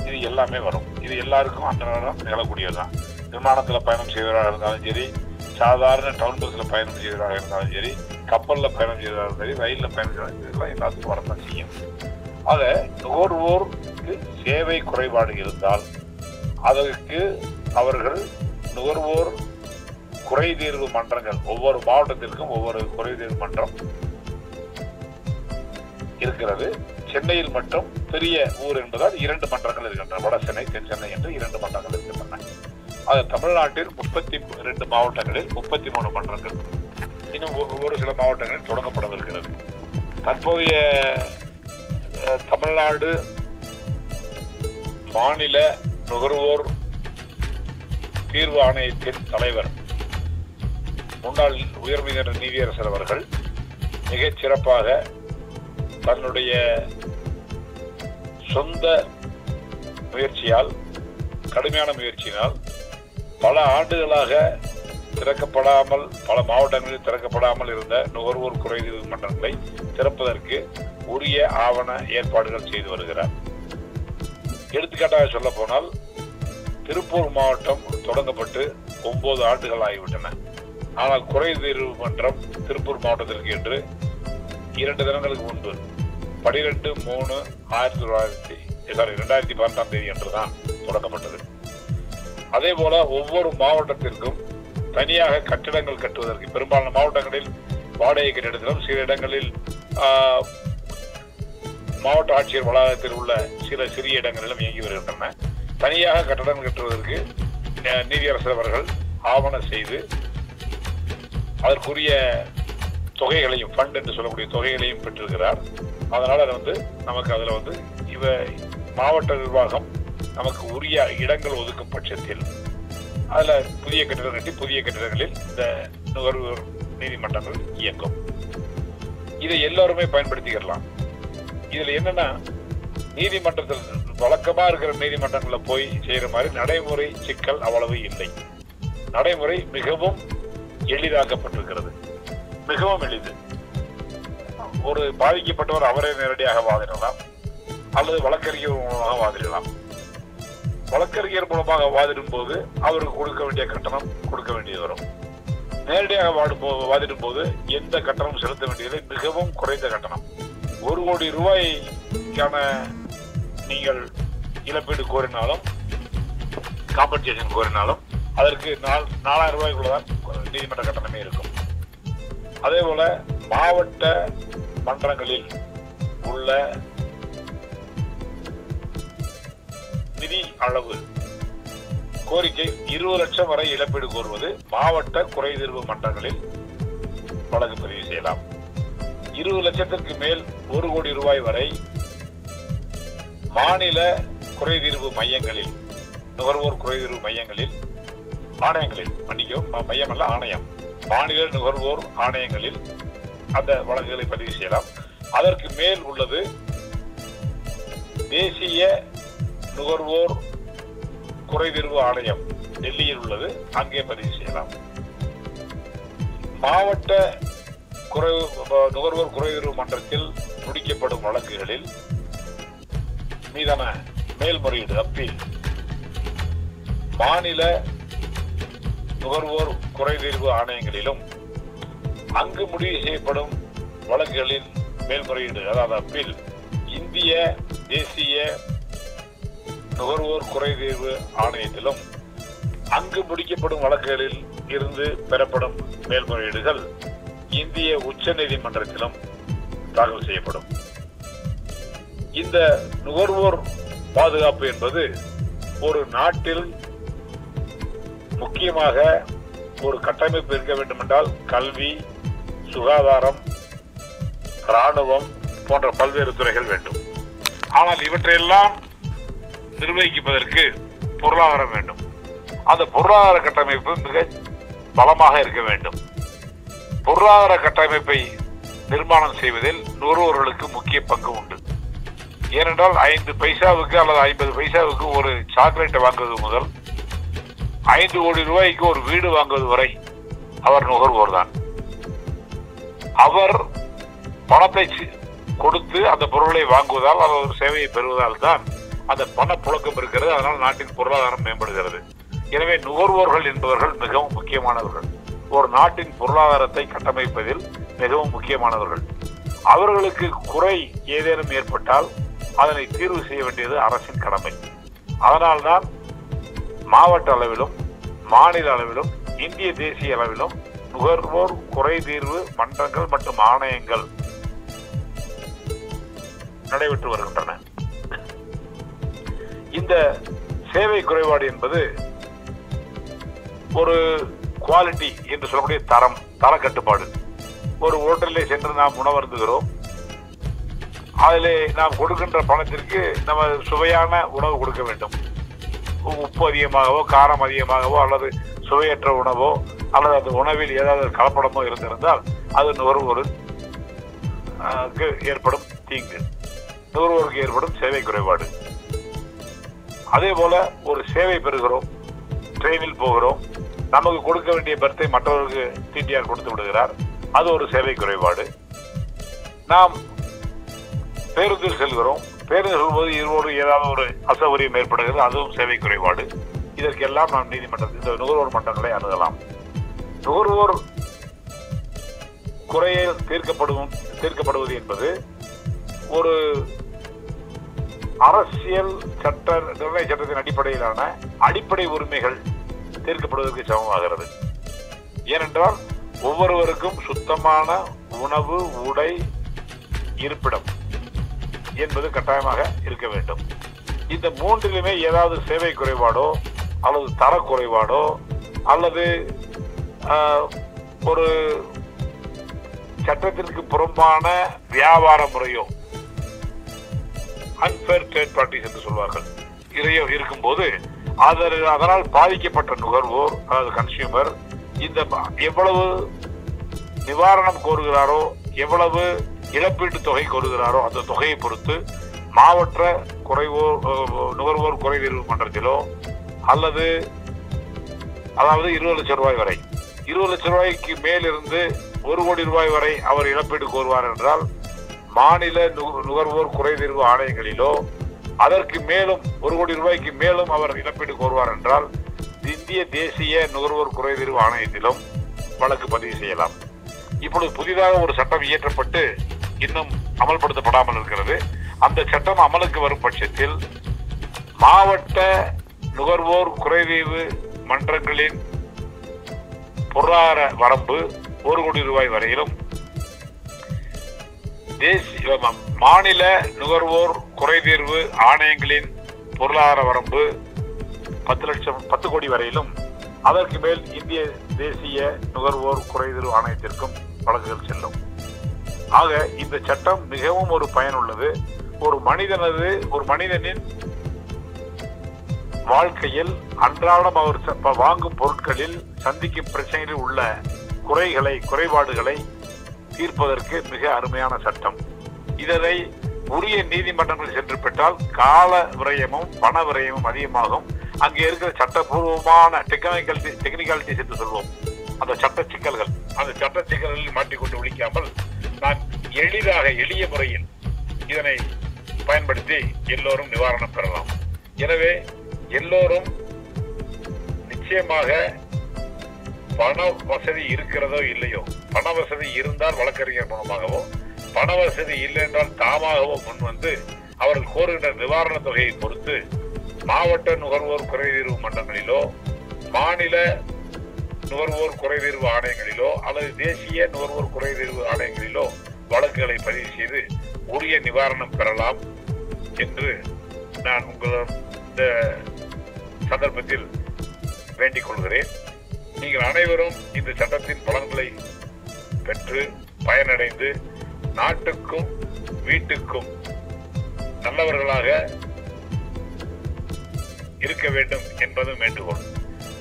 இது எல்லாமே வரும். இது எல்லாருக்கும் அன்றாடம் நிகழக்கூடியதுதான். விமானத்தில் பயணம் செய்வதாக இருந்தாலும் சரி சாதாரண டவுன் பஸ்ஸில் பயணம் செய்வதாக இருந்தாலும் சரி கப்பலில் பயணம் செய்வதாக இருந்தாலும் சரி ரயிலில் பயணம் செய்வதாக இதெல்லாம் எல்லாத்துக்கும் வரதான் செய்யும். ஆக நுகர்வோருக்கு சேவை குறைபாடு இருந்தால் அதற்கு அவர்கள் நுகர்வோர் குறை தீர்வு மன்றங்கள் ஒவ்வொரு மாவட்டத்திற்கும் ஒவ்வொரு குறை தீர்வு மன்றம் இருக்கிறது. சென்னையில் மட்டும் பெரிய ஊர் என்பதால் இரண்டு மன்றங்கள் இருக்கின்றன. வட சென்னை தென் சென்னை என்று இரண்டு மன்றங்கள் இருக்கின்றன. அது தமிழ்நாட்டில் முப்பத்தி ரெண்டு மாவட்டங்களில் முப்பத்தி மூணு மன்றங்கள். இன்னும் ஒரு- சில மாவட்டங்களில் தொடங்கப்படவிருக்கிறது. தற்போதைய தமிழ்நாடு மாநில நுகர்வோர் தீர்வு ஆணையத்தின் தலைவர் முன்னாள் உயர்நீதிமன்ற நீதியரசர் அவர்கள் மிகச் சிறப்பாக தன்னுடைய சொந்த முயற்சியால் கடுமையான முயற்சியினால் பல ஆண்டுகளாக திறக்கப்படாமல் பல மாவட்டங்களில் திறக்கப்படாமல் இருந்த நுகர்வோர் குறைதீர்வு மன்றங்களை திறப்பதற்கு உரிய ஆவண ஏற்பாடுகள் செய்து வருகிறார். எடுத்துக்காட்டாக சொல்ல போனால் திருப்பூர் மாவட்டம் தொடங்கப்பட்டு ஒன்பது ஆண்டுகள் ஆகிவிட்டன. ஆனால் குறைதீர்வு மன்றம் திருப்பூர் மாவட்டத்திற்கு என்று இரண்டு தினங்களுக்கு முன்பு பனிரெண்டு மூணு ஆயிரத்தி தொள்ளாயிரத்தி சாரி இரண்டாயிரத்தி பன்னெண்டாம் தேதி என்றுதான் தொடங்கப்பட்டது அதே போல ஒவ்வொரு மாவட்டத்திற்கும் தனியாக கட்டிடங்கள் கட்டுவதற்கு பெரும்பாலான மாவட்டங்களில் வாடகை கட்டிடத்திலும் சில இடங்களில் ஆஹ், மாவட்ட ஆட்சியர் வளாகத்தில் உள்ள சில சிறிய இடங்களிலும் இயங்கி வருகின்றன. தனியாக கட்டடம் கட்டுவதற்கு அஹ், நீதியரசர் அவர்கள் ஆவணம் செய்து அதற்குரிய தொகைகளையும் ஃபண்ட் என்று சொல்லக்கூடிய தொகைகளையும் பெற்றிருக்கிறார். அதனால வந்து நமக்கு அதுல வந்து இவ மாவட்ட நிர்வாகம் நமக்கு உரிய இடங்கள் ஒதுக்கும் பட்சத்தில் அதுல புதிய கட்டிடம் கட்டி புதிய கட்டிடங்களில் இந்த நுகர்வோர் நீதிமன்றங்கள் இயங்கும். இதை எல்லாருமே பயன்படுத்திக்கலாம் இதுல என்னன்னா நீதிமன்றத்தில் வழக்கமா இருக்கிற நீதிமன்றங்கள்ல போய் செய்யற மாதிரி நடைமுறை சிக்கல் அவ்வளவு இல்லை. நடைமுறை மிகவும் எளிதாக்கப்பட்டிருக்கிறது. மிகவும் எளிது. ஒரு பாதிக்கப்பட்டவர் அவரே நேரடியாக வாதிடலாம். அல்லது வழக்கறிஞர் மூலமாக வாதிடலாம். வழக்கறிஞர் மூலமாக வாதிடும் போது அவருக்கு கொடுக்க வேண்டிய கட்டணம் கொடுக்க வேண்டியது வரும். நேரடியாக வாடும் போ- வாதிடும் போது எந்த கட்டணம் செலுத்த வேண்டியது மிகவும் குறைந்த கட்டணம். ஒரு கோடி ரூபாய்க்கான நீங்கள் இழப்பீடு கோரினாலும் காம்பன்சேஷன் கோரினாலும் அதற்கு நால் நாலாயிரம் ரூபாய்க்குள்ளதான் நீதிமன்ற கட்டணமே இருக்கும். அதே போல மாவட்ட மன்றங்களில் உள்ள நிதி அளவு கோரிக்கை இருபது லட்சம் வரை இழப்பீடு கோருவது மாவட்ட குறைதீர்வு மன்றங்களில் வழக்கு பதிவு செய்யலாம். இருபது லட்சத்திற்கு மேல் ஒரு கோடி ரூபாய் வரை மாநில குறைதீர்வு மையங்களில் நுகர்வோர் குறைதீர்வு மையங்களில் ஆணையங்களில் மன்னிக்கவும் மையம் அல்ல ஆணையம். மாநில நுகர்வோர் ஆணையங்களில் அந்த வழக்குகளை பதிவு செய்யலாம். அதற்கு மேல் உள்ளது தேசிய நுகர்வோர் குறைதீர்வு ஆணையம் டெல்லியில் உள்ளது. அங்கே பதிவு செய்யலாம். மாவட்ட குறை நுகர்வோர் குறைதீர்வு மன்றத்தில் முடிக்கப்படும் வழக்குகளில் மீதான மேல்முறையீடு அப்பீல். மாநில நுகர்வோர் குறைதீர்வு ஆணையங்களிலும் அங்கு முடிவு செய்யப்படும் வழக்குகளின் மேல்முறையீடு அதாவது அப்பீல். இந்திய தேசிய நுகர்வோர் குறைதீர்வு ஆணையத்திலும் அங்கு முடிக்கப்படும் வழக்குகளில் இருந்து பெறப்படும் மேல்முறையீடுகள் இந்திய உச்ச நீதிமன்றத்திலும் தாக்கல் செய்யப்படும். இந்த நுகர்வோர் பாதுகாப்பு என்பது ஒரு நாட்டில் முக்கியமாக ஒரு கட்டமைப்பு இருக்க வேண்டும் என்றால் கல்வி சுகாதாரம் ராணுவம் போன்ற பல்வேறு துறைகள் வேண்டும். ஆனால் இவற்றையெல்லாம் நிர்வகிப்பதற்கு பொருளாதாரம் வேண்டும். அந்த பொருளாதார கட்டமைப்பு மிக பலமாக இருக்க வேண்டும். பொருளாதார கட்டமைப்பை நிர்மாணம் செய்வதில் நுகர்வோர்களுக்கு முக்கிய பங்கு உண்டு. ஏனென்றால் ஐந்து பைசாவுக்கு அல்லது ஐம்பது பைசாவுக்கு ஒரு சாக்லேட்டை வாங்குவது முதல் ஐந்து கோடி ரூபாய்க்கு ஒரு வீடு வாங்குவது வரை அவர் நுகர்வோர் தான். அவர் பணத்தை கொடுத்து அந்த பொருளை வாங்குவதால் அல்லது ஒரு சேவையை பெறுவதால் தான் அந்த பணப்புழக்கம் இருக்கிறது. அதனால் நாட்டின் பொருளாதாரம் மேம்படுகிறது. எனவே நுகர்வோர்கள் என்பவர்கள் மிகவும் முக்கியமானவர்கள். ஒரு நாட்டின் பொருளாதாரத்தை கட்டமைப்பதில் மிகவும் முக்கியமானவர்கள். அவர்களுக்கு குறை ஏதேனும் ஏற்பட்டால் அதனை தீர்வு செய்ய வேண்டியது அரசின் கடமை. அதனால்தான் மாவட்ட அளவிலும் மாநில அளவிலும் இந்திய தேசிய அளவிலும் நுகர்வோர் குறை தீர்வு மன்றங்கள் மற்றும் ஆணையங்கள் நடைபெற்று வருகின்றன. இந்த சேவை குறைபாடு என்பது ஒரு குவாலிட்டி என்று சொல்லக்கூடிய தரம் தர கட்டுப்பாடு. ஒரு ஹோட்டலில் சென்று நாம் உணவருந்துகிறோம். அதில் நாம் கொடுக்கின்ற பணத்திற்கு நம்ம சுவையான உணவு கொடுக்க வேண்டும். உ- உப்பு அதிகமாகவோ காரம் அதிகமாகவோ அல்லது சுவையற்ற உணவோ அல்லது அந்த உணவில் ஏதாவது கலப்படமோ இருந்திருந்தால் அது நுகர்வோர் ஏற்படும் தீங்கு. நுகர்வோருக்கு ஏற்படும் சேவை குறைபாடு. அதே போல ஒரு சேவை பெறுகிறோம் ட்ரெயினில் போகிறோம் நமக்கு கொடுக்க வேண்டிய பர்த்தை மற்றவர்களுக்கு டிடிஆர் கொடுத்து விடுகிறார் அது ஒரு சேவை குறைபாடு. நாம் பேருந்தில் செல்கிறோம் பேருந்து செல்வது இருவோடு ஏதாவது ஒரு அசௌகரியம் ஏற்படுகிறது அதுவும் சேவை குறைபாடு. இதற்கெல்லாம் நாம் நீதிமன்றத்தில் இந்த நுகர்வோர் மன்றங்களை அணுகலாம். நுகர்வோர் குறையில் தீர்க்கப்படும் தீர்க்கப்படுவது என்பது ஒரு அரசியல் சட்ட நிர்ணய சட்டத்தின் அடிப்படையிலான அடிப்படை உரிமைகள் தீர்க்கப்படுவதற்கு சமமாகிறது. ஏனென்றால் ஒவ்வொருவருக்கும் சுத்தமான உணவு உடை இருப்பிடம் என்பது கட்டாயமாக இருக்க வேண்டும். இந்த மூன்றிலுமே ஏதாவது சேவை குறைபாடோ அல்லது தர குறைபாடோ அல்லது ஒரு சட்டத்திற்கு புறம்பான வியாபார முறையோ அன்பேர் ட்ரேட் ப்ராக்டிஸ் என்று சொல்வார்கள். இதையோ இருக்கும்போது அதில் அதனால் பாதிக்கப்பட்ட நுகர்வோர் அதாவது கன்சியூமர் இந்த எவ்வளவு நிவாரணம் கோருகிறாரோ எவ்வளவு இழப்பீட்டு தொகை கோருகிறாரோ அந்த தொகையை பொறுத்து மாவட்ட குறைவோர் நுகர்வோர் குறைதீர்வு மன்றத்திலோ அல்லது அதாவது இருபது லட்சம் ரூபாய் வரை இருபது லட்சம் ரூபாய்க்கு மேலிருந்து ஒரு கோடி ரூபாய் வரை அவர் இழப்பீடு கோருவார் என்றால் மாநில நுக- நுகர்வோர் குறைதீர்வு ஆணையங்களிலோ அதற்கு மேலும் ஒரு கோடி ரூபாய்க்கு மேலும் அவர் இழப்பீடு கோருவார் என்றால் இந்திய தேசிய நுகர்வோர் குறைதீர்வு ஆணையத்திலும் வழக்கு பதிவு செய்யலாம். இப்பொழுது புதிதாக ஒரு சட்டம் இயற்றப்பட்டு இன்னும் அமல்படுத்தப்படாமல் இருக்கிறது. அந்த சட்டம் அமலுக்கு வரும் பட்சத்தில் மாவட்ட நுகர்வோர் குறைதீர்வு மன்றங்களின் பொருளாதார வரம்பு ஒரு கோடி ரூபாய் வரையிலும் தேசிய மாநில நுகர்வோர் குறைதீர்வு ஆணையங்களின் பொருளாதார வரம்பு பத்து லட்சம் பத்து கோடி வரையிலும் அதற்கு மேல் இந்திய தேசிய நுகர்வோர் குறைதீர்வு ஆணையத்திற்கும் வழக்குகள் செல்லும். ஆக இந்த சட்டம் மிகவும் ஒரு பயனுள்ளது. ஒரு மனிதனது ஒரு மனிதனின் வாழ்க்கையில் அன்றாடம் அவர் ச- வாங்கும் பொருட்களில் சந்திக்கும் பிரச்சனைகளில் உள்ள குறைகளை குறைபாடுகளை தீர்ப்பதற்கு மிக அருமையான சட்டம். இதனை உரிய நீதிமன்றங்கள் சென்று பெற்றால் கால விரயமும் பண விரயமும் அதிகமாகும். அங்கே இருக்கிற சட்டபூர்வமான டெக்னிக்கல் டெக்னிக்காலிட்டிஸ் என்று சொல்வோம். அந்த சட்ட சிக்கல்கள் அந்த சட்ட சிக்கல்களில் மாட்டிக்கொண்டு விழிக்காமல் நான் எளிதாக எளிய முறையில் இதனை பயன்படுத்தி எல்லோரும் நிவாரணம் பெறலாம். எனவே எல்லோரும் நிச்சயமாக பண வசதி இருக்கிறதோ இல்லையோ? பண வசதி இருந்தால் வழக்கறிஞர் மூலமாகவோ பண வசதி இல்லை என்றால் தாமாகவோ முன் வந்து அவர்கள் கோருகின்ற நிவாரண தொகையை பொறுத்து மாவட்ட நுகர்வோர் குறைதீர்வு மன்றங்களிலோ மாநில நுகர்வோர் குறைதீர்வு ஆணையங்களிலோ அல்லது தேசிய நுகர்வோர் குறைதீர்வு ஆணையங்களிலோ வழக்குகளை பதிவு செய்து உரிய நிவாரணம் பெறலாம் என்று நான் உங்களிடம் இந்த சந்தர்ப்பத்தில் வேண்டிக் கொள்கிறேன். நீங்கள் அனைவரும் இந்த சட்டத்தின் பலன்களை பெற்று பயனடைந்து நாட்டுக்கும் வீட்டுக்கும் நல்லவர்களாக இருக்க வேண்டும் என்பதும் வேண்டுகோள்.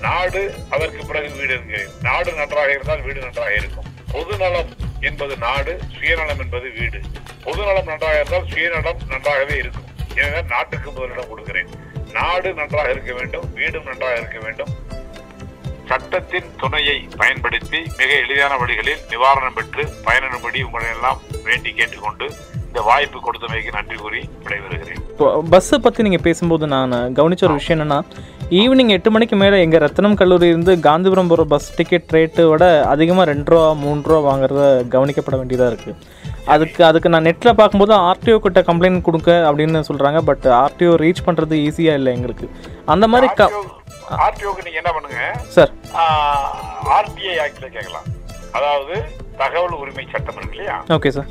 நாடு அதற்கு பிறகு வீடு என்கிறேன். நாடு நன்றாக இருந்தால் வீடு நன்றாக இருக்கும். பொதுநலம் என்பது நாடு சுயநலம் என்பது வீடு. பொதுநலம் நன்றாக இருந்தால் சுயநலம் நன்றாகவே இருக்கும். எனவே நாட்டுக்கு முதலிடம் கொடுக்கிறேன். நாடு நன்றாக இருக்க வேண்டும் வீடும் நன்றாக இருக்க வேண்டும். சட்டத்தின் துணையை பயன்படுத்தி மிக எளிதான வழிகளில் நிவாரணம் பெற்று பயனடைபடி உங்களை எல்லாம் வேண்டி கேட்டுக்கொண்டு இந்த வாய்ப்பு கொடுத்தமைக்கு நன்றி கூறி விடைபெறுகிறேன். இப்போ பஸ்ஸை பற்றி நீங்கள் பேசும்போது நான் கவனிச்ச ஒரு விஷயம் என்னென்னா ஈவினிங் எட்டு மணிக்கு மேலே எங்கள் ரத்தனம் கல்லூரி இருந்து காந்திபுரம் போகிற பஸ் டிக்கெட் ரேட்டு விட அதிகமாக ரெண்டு ரூபா மூணு ரூபா வாங்குறத கவனிக்கப்பட வேண்டியதாக இருக்குது அதுக்கு அதுக்கு நான் நெட்டில் பார்க்கும்போது ஆர்டிஓ கிட்ட கம்ப்ளைண்ட் கொடுக்க அப்படின்னு சொல்கிறாங்க பட் ஆர்டிஓ ரீச் பண்ணுறது ஈஸியாக இல்லை எங்களுக்கு. அந்த மாதிரி க ஆர்டிஓக்கு நீங்க என்ன பண்ணுங்க? சார் ஆர்டிஐ ஆக்ட்ல கேட்கலாம். அதாவது தகவல் உரிமை சட்டம் இருக்கு இல்லையா? ஓகே சார்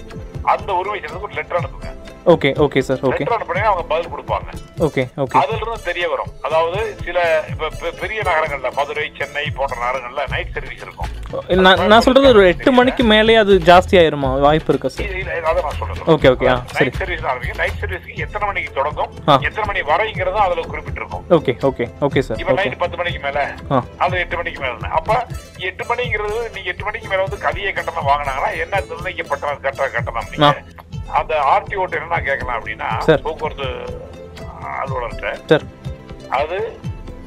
அந்த உரிமை சட்டத்துக்கு ஒரு லெட்டர் அனுப்புங்க. Okay okay sir okay letter அனுப்புனீங்க அவங்க பதில் கொடுப்பாங்க. ஓகே ஓகே அதுல இருந்து தெரிய வரும். அதாவது சில இப்ப பெரிய நகரங்கள்ல மதுரை சென்னை போன்ற நகரங்கள்ல நைட் சர்வீஸ் இருக்கும். நான் நான் சொல்றது ஒரு எட்டு மணிக்கு மேலே அது ஜாஸ்தி ஆயிருமா? வாய்ப்பு இருக்கா சார் அதை நான் சொல்றேன் ஓகே ஓகே ஆ சரி. நைட் சர்வீஸ் ஆரம்பிக்கும் நைட் சர்வீஸ்க்கு எத்தனை மணிக்கு தொடங்கும். எத்தனை மணி வரைங்கிறதும் அதுல குறிப்பிட்டிருக்கும். ஓகே ஓகே ஓகே சார் இப்ப நைட் பத்து மணிக்கு மேல அது எட்டு மணிக்கு மேல அப்ப எட்டு மணிங்கிறது நீங்க எட்டு மணிக்கு மேல வந்து கதிய கட்டணம் வாங்கினாங்கன்னா என்ன நிர்ணயிக்கப்பட்ட கட்ட கட்டணம் நீங்க? அந்த ஆர்டிஓ என்ன கேட்கலாம் அப்படின்னா. போக்குவரத்து அலுவலர்கிட்ட அது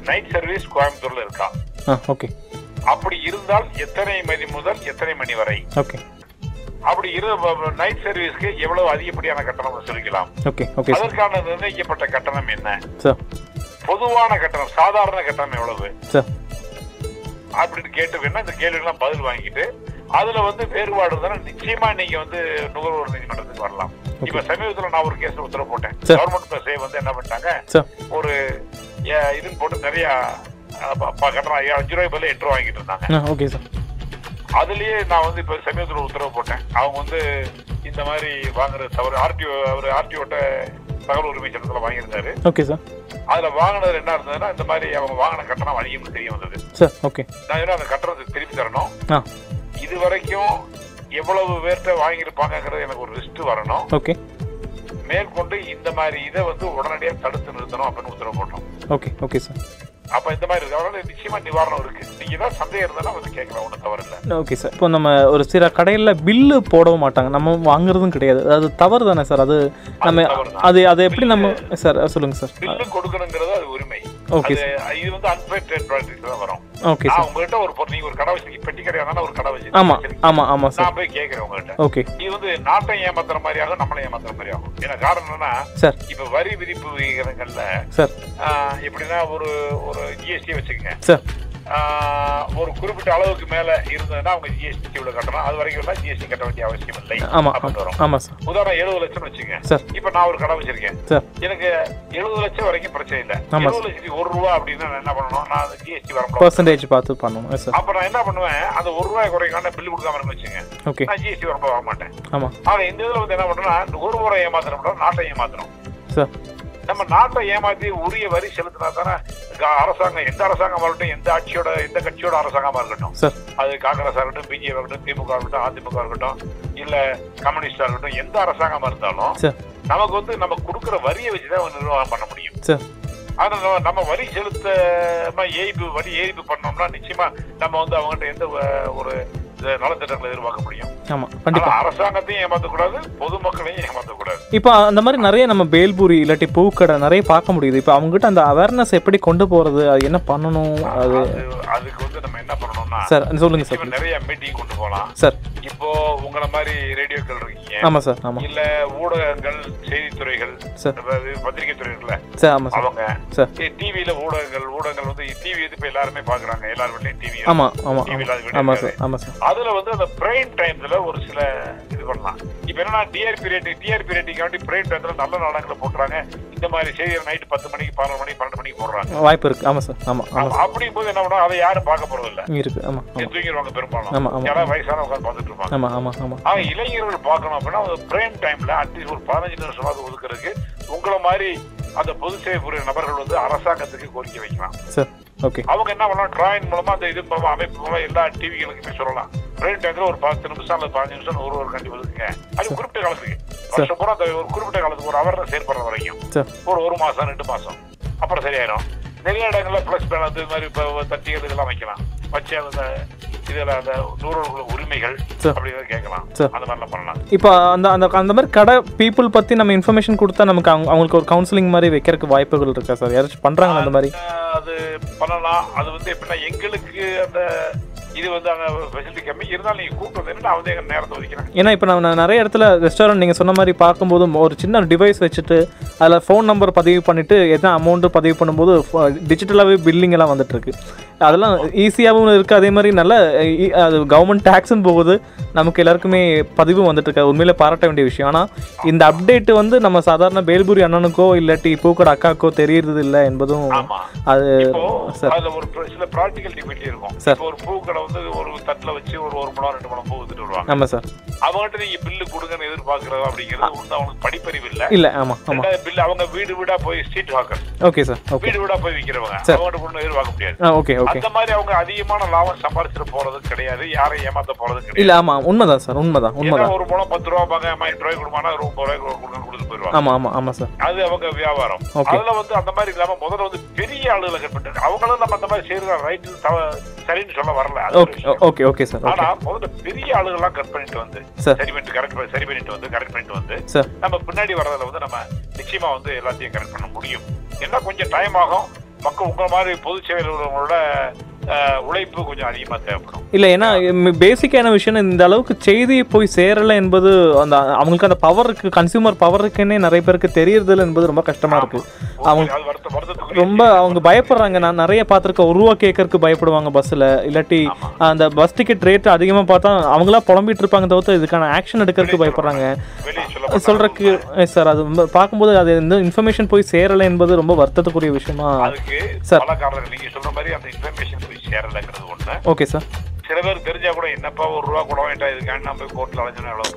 நைட் சர்வீஸ் கோயம்புத்தூர்ல இருக்கா? ஓகே. அப்படி இருந்தால் எத்தனை மணி முதல் எத்தனை மணி வரை? ஓகே. அப்படி இரு நைட் சர்வீஸ்க்கு எவ்வளவு அதிகப்படியான கட்டணம் வசூலிக்கலாம் அதற்கான நிர்ணயிக்கப்பட்ட கட்டணம் என்ன? பொதுவான கட்டணம் சாதாரண கட்டணம் எவ்வளவு? அப்படின்னு கேட்டு வேணா இந்த கேள்விகள்லாம் பதில் வாங்கிட்டு அதுல வந்து வேறுபாடு நிச்சயமா நீங்க வந்து நுகர்வோர் நீதிமன்றத்துக்கு வரலாம். இப்ப சமீபத்துல நான் ஒரு கேஸ் உத்தரவு போட்டேன். கவர்மெண்ட் பஸ்ஸே வந்து என்ன பண்ணிட்டாங்க? ஒரு இதுன்னு போட்டு நிறைய கட்டணம் அஞ்சு ரூபாய் பதில் எட்டு ரூபாய் வாங்கிட்டு இருந்தாங்க. அதுலயே நான் வந்து இப்ப சமீபத்துல உத்தரவு போட்டேன். அவங்க வந்து இந்த மாதிரி வாங்குறது தவறு ஆர்டிஓ அவர் ஆர்டிஓட்ட தகவல் உரிமை சட்டத்துல வாங்கியிருந்தாரு. ஓகே சார் அதுல வாங்கினது என்ன இருந்ததுன்னா இந்த மாதிரி அவங்க வாங்கின கட்டணம் அதிகம்னு தெரிய வந்தது. சார் ஓகே நான் அந்த கட்டணத்தை திருப்பி தரணும்? இது வரைக்கும் எவ்வளவு பேர்கிட்ட வாங்கியிருப்பாங்கங்கிறது எனக்கு ஒரு லிஸ்ட் வரணும். ஓகே மேற்கொண்டு இந்த மாதிரி இதை வந்து உடனடியா தடுத்து நிறுத்தணும் அப்படின்னு உத்தரவு போட்டோம். ஓகே ஓகே சார் அப்ப இந்த மாதிரி இருக்கு. அதனால நிச்சயமா நிவாரணம் இருக்கு. நீங்க ஏதாவது சந்தேகம் இருந்தாலும் வந்து கேட்கலாம் ஒன்றும் தவறு இல்லை. ஓகே சார் இப்போ நம்ம ஒரு சில கடையில் பில்லு போடவும் மாட்டாங்க. நம்ம வாங்குறதும் கிடையாது. அது தவறு தானே சார் அது நம்ம. அது அது எப்படி நம்ம சார் சொல்லுங்கள் சார் பில்லு கொடுக்கணுங்கிறது அது உரிமை. ஓகே அது இது வந்து அன்பேர் ட்ரேட் தான் வரும். ஓகே நான் சார் உங்ககிட்ட ஒரு பொருள் நீங்க ஒரு கடை வச்சு பெட்டி கடையா ஒரு கடை வச்சு ஆமாம் ஆமாம் ஆமாம் சார் நான் போய் கேட்கிறேன் உங்ககிட்ட. ஓகே இது வந்து நாட்டை ஏமாத்துற மாதிரி ஆகும் நம்மளை ஏமாத்துற மாதிரி ஆகும். ஏன்னா காரணம் என்னன்னா சார் இப்ப வரி விதிப்பு விகிதங்கள்ல சார் எப்படின்னா ஒரு ஒரு ஜிஎஸ்டி வச்சுக்கங்க. சார் ஒரு குறிப்பிட்ட அளவுக்கு மேல இருந்ததுன்னா அவங்க ஜிஎஸ்டி இவ்வளவு கட்டணும். அது வரைக்கும் எல்லாம் ஜிஎஸ்டி கட்ட வேண்டிய அவசியம் இல்லை. அப்படின்னு வரும் உதாரணம் எழுபது லட்சம் வச்சுங்க. இப்ப நான் ஒரு கடை வச்சிருக்கேன். சார். எனக்கு எழுபது லட்சம் வரைக்கும் பிரச்சனை இல்லை. ஆமா எழுபது லட்சத்தி ஒரு ரூபா அப்படின்னா நான் என்ன பண்ணணும்? நான் ஜிஎஸ்டி வரணும் பர்சன்டேஜ் பார்த்து பண்ணணும் அப்ப நான் என்ன பண்ணுவேன்? அந்த ஒரு ரூபாய் குறைக்கான பில்லு கொடுக்காம இருந்து வச்சுங்க. நான் ஜிஎஸ்டி வரப்ப வாங்க மாட்டேன். ஆமாம் ஆனா இந்த இதுல வந்து என்ன பண்றோம்னா ஒரு முறை ஏமாத்தணும். நாட்டை ஏமாத்தணும். சார் நம்ம நாட்டை ஏமாத்தி உரிய வரி செலுத்தினா தானே அரசாங்கம் எந்த அரசாங்கமா இருக்கட்டும் எந்த ஆட்சியோட எந்த கட்சியோட அரசாங்கமா இருக்கட்டும். அது காங்கிரஸா இருக்கட்டும் பிஜேபி இருக்கட்டும் திமுக இருக்கட்டும் அதிமுக இருக்கட்டும் இல்ல கம்யூனிஸ்டா இருக்கட்டும் எந்த அரசாங்கமா இருந்தாலும் நமக்கு வந்து நம்ம கொடுக்குற வரியை வச்சுதான் ஒரு நிர்வாகம் பண்ண முடியும். ஆனா நம்ம- வரி செலுத்த ஏய்ப்பு வரி ஏய்ப்பு பண்ணோம்னா நிச்சயமா நம்ம வந்து அவங்ககிட்ட எந்த ஒரு இது நலத்திட்டங்களை எதிர்பார்க்க முடியும். ஆமாம் கண்டிப்பாக ஆனா அரசாங்கத்தையும் ஏமாத்தக்கூடாது பொதுமக்களையும் ஏமாத்தக்கூடாது. இப்போ அந்த மாதிரி நிறைய நம்ம பேல்பூரி இல்லாட்டி பூக்கடை நிறைய பார்க்க முடியுது. இப்போ அவங்ககிட்ட அந்த அவேர்னஸ் எப்படி கொண்டு போகிறது அது என்ன பண்ணணும் அது அது அதுக்கு வந்து நம்ம என்ன பண்ணணும்னா சார் சொல்லுங்கள் சார். நிறைய மீட்டிங் கொண்டு போகலாம். சார். இப்போ உங்களை மாதிரி ரேடியோக்கள் இருக்கீங்க. ஆமாம் சார் ஆமாம் இல்ல ஊடகங்கள் செய்தித்துறைகள் சார். அதாவது பத்திரிகை துறைகள்ல சார் ஆமாம் சார். அவங்க சார். டிவியில ஊடகங்கள் ஊடகங்கள் வந்து டிவி இப்ப எல்லாருமே பாக்குறாங்க எல்லார் வீட்லயும் டிவி வீடு ஆமாம் இருக்காது. சார் ஆமாம் சார். அதுல வந்து அந்த பிரைம் டைம்ல ஒரு சில இது பண்ணலாம். இப்ப என்னன்னா டிஆர்பி ரேட்டிங் டிஆர்பி ரேட்டிங் காண்டி பிரைம் டைம்ல நல்ல நாடகங்களை போட்டுறாங்க. இந்த மாதிரி செய்திகள் நைட் பத்து மணிக்கு பதினொரு மணிக்கு பன்னெண்டு மணிக்கு போடுறாங்க. வாய்ப்பு இருக்குது ஆமாம் சார். ஆமாம் ஆமாம் அப்ப- அப்படியும் போது என்ன பண்ணுவோம் அதை யாரும் பார்க்க போறது இல்ல. இருக்குது ஆமாம் ஆமாம் தூங்கிடுவாங்க பெரும்பாலும். ஆமா, ஆமா. யாராவது வயசான உட்காந்து பார்த்துட்டு இருப்பாங்க. ஆமாம் ஆமாம் ஆமாம் ஆக இளைஞர்கள் பார்க்கணும் அப்படின்னா ஒரு பிரைம் டைம்ல அட்லீஸ்ட் ஒரு பதினஞ்சு நிமிஷமாவது ஒதுக்குறதுக்கு உங்களை மாதிரி அந்த பொது சேவை புரிய நபர்கள் வந்து அரசாங்கத்துக்கு கோரிக்கை வைக்கலாம். அவங்க என்ன பண்ணலாம்? டிராயிங் மூலமா அந்த இது அமைப்பு மூலமா எல்லா டிவிகளுக்குமே சொல்லலாம். பிரைம் டைம்ல ஒரு பத்து நிமிஷம் அல்லது பதினஞ்சு நிமிஷம் ஒரு ஒரு கண்டி ஒதுக்குங்க அது குறிப்பிட்ட காலத்துக்கு. வருஷம் பூரா அந்த ஒரு குறிப்பிட்ட காலத்துக்கு ஒரு அவேர்னஸ் ஏற்படுற வரைக்கும். ஒரு ஒரு மாசம் ரெண்டு மாசம். அப்புறம் சரியாயிரும். நிறைய இடங்கள்ல பிளஸ் பேனல் இது மாதிரி இப்போ தட்டிகள் இதெல்லாம் வைக்கலாம். வச்சு அந்த இதுல அந்த நூறுகளுக்குள்ள உரிமைகள். அப்படிங்கிறத கேட்கலாம். சரி. அந்த மாதிரிலாம் பண்ணலாம். இப்போ அந்த அந்த அந்த மாதிரி கடை பீப்புள் பற்றி நம்ம இன்ஃபர்மேஷன் கொடுத்தா நமக்கு அவங்க அவங்களுக்கு ஒரு கவுன்சிலிங் மாதிரி வைக்கிறதுக்கு வாய்ப்புகள் இருக்கா சார் யாராச்சும் பண்ணுறாங்களா அந்த மாதிரி? அது பண்ணலாம். அது வந்து எப்படின்னா எங்களுக்கு அந்த இது வந்து அந்த ஃபெசிலிட்டி கம்மி. இருந்தாலும் நீங்கள் கூப்பிட்டு வந்து நான் வந்து எங்க நேரத்தை ஒதுக்கிறேன் ஏன்னா இப்போ நான் நிறைய இடத்துல ரெஸ்டாரண்ட் நீங்கள் சொன்ன மாதிரி பார்க்கும்போது ஒரு சின்ன டிவைஸ் வச்சுட்டு அதில் ஃபோன் நம்பர் பதிவு பண்ணிவிட்டு எத்தனை அமௌண்ட்டு பதிவு பண்ணும்போது டிஜிட்டலாகவே பில்லிங் எல்லாம் வந்துட்டுருக்கு அதெல்லாம் ஈஸியாகவும் இருக்குது அதே மாதிரி நல்ல அது கவர்மெண்ட் டேக்ஸும் போகுது. நமக்கு எல்லாருக்குமே பதிவும் வந்துட்டு இருக்கு உண்மையிலே பாராட்ட வேண்டிய விஷயம். ஆனால் இந்த அப்டேட் வந்து நம்ம சாதாரண பேல்புரி அண்ணனுக்கோ இல்லாட்டி பூக்கோட அக்காக்கோ தெரியறது இல்லை என்பதும் அது சார். ஒரு சில ப்ராக்டிகல் டிபெண்ட் இருக்கும். சார். ஒரு பூ கடை வந்து ஒரு தட்டுல வச்சு ஒரு ஒரு மணி ரெண்டு மணி நேரம் பூ வித்துட்டு வருவாங்க. ஆமாம் சார். அவங்ககிட்ட நீங்க பில்லு கொடுங்கன்னு எதிர்பார்க்கறது அப்படிங்கிறது ஒண்ணு அவங்களுக்கு படிப்பறிவு இல்ல. இல்லை ஆமாம் ஆமாம் பில்லு அவங்க வீடு வீடா போய் ஸ்ட்ரீட் ஹாக்கர் ஓகே சார் வீடு வீடா போய் விக்கிறவங்க. சரி. அவங்ககிட்ட ஒண்ணு எதிர்பார்க்க முடியாது. ஓகே அந்த மாதிரி அவங்க அதிகமான லாபம் சம்பாதிச்சிட்டு போறது கிடையாது. யாரையும் ஏமாத்த போறது கிடையாது. இல்லை ஆமாம் உண்மைதான் சார் உண்மைதான் உண்மைதான். ஒரு முழம் பத்து ரூபா பாங்க எட்டு ரூபாய் கொடுமானா ஒரு ஒன்பது ரூபாய் கொடுங்க கொடுத்து போயிருவாங்க ஆமாம் ஆமாம் ஆமாம் சார். அது அவங்க வியாபாரம். அதுல வந்து அந்த மாதிரி இல்லாம முதல்ல வந்து பெரிய ஆளுகளை கட்பட்டு அவங்களும் நம்ம அந்த மாதிரி செய்யறது ரைட்டு சரின்னு சொல்ல வரல. ஓகே. ஓகே சார் ஆனா முதல்ல பெரிய ஆளுகள்லாம் கட் பண்ணிட்டு வந்து சார் பண்ணிட்டு கரெக்ட் சரி பண்ணிட்டு வந்து கரெக்ட் பண்ணிட்டு வந்து நம்ம பின்னாடி வர்றதுல வந்து நம்ம நிச்சயமா வந்து எல்லாத்தையும் கரெக்ட் பண்ண முடியும். என்ன கொஞ்சம் டைம் ஆகும்? மக்கள் உங்களை மாதிரி பொதுச் செயலர்களோட உள்ளவங்களோட உழைப்பு கொஞ்சம் அதிகமா தேவைப்படும். இல்லை ஏன்னா பேசிக்கான விஷயம் இந்த அளவுக்கு செய்தி போய் சேரலை என்பது அந்த அவங்களுக்கு அந்த பவர் இருக்கு கன்சியூமர் பவர் இருக்குன்னே நிறைய பேருக்கு தெரியறதில்ல என்பது ரொம்ப கஷ்டமா இருக்கு. அவங்க ரொம்ப அவங்க பயப்படுறாங்க. நான் நிறைய பார்த்துருக்கேன். ஒரு ரூபா கேட்கறதுக்கு பயப்படுவாங்க பஸ்ஸில் இல்லாட்டி அந்த பஸ் டிக்கெட் ரேட் அதிகமாக பார்த்தா அவங்களா புலம்பிட்டு இருப்பாங்க தவிர்த்து இதுக்கான ஆக்ஷன் எடுக்கிறதுக்கு பயப்படுறாங்க. சொல்றதுக்கு சார் அது ரொம்ப பார்க்கும்போது அது இந்த இன்ஃபர்மேஷன் போய் சேரலை என்பது ரொம்ப வருத்தத்துக்குரிய விஷயமா சார். நீங்க சொல்ற மாதிரி அந்த இன்ஃபர்மேஷன் போய் சேரலைங்கிறது ஒண்ணு. ஓகே சார் சில பேர் தெரிஞ்சா கூட என்னப்பா ஒரு ரூபா கூட வேண்டாம் இதுக்காண்டி நான் போய் கோர்ட்ல அலைஞ்சோன்னா எவ்வளவு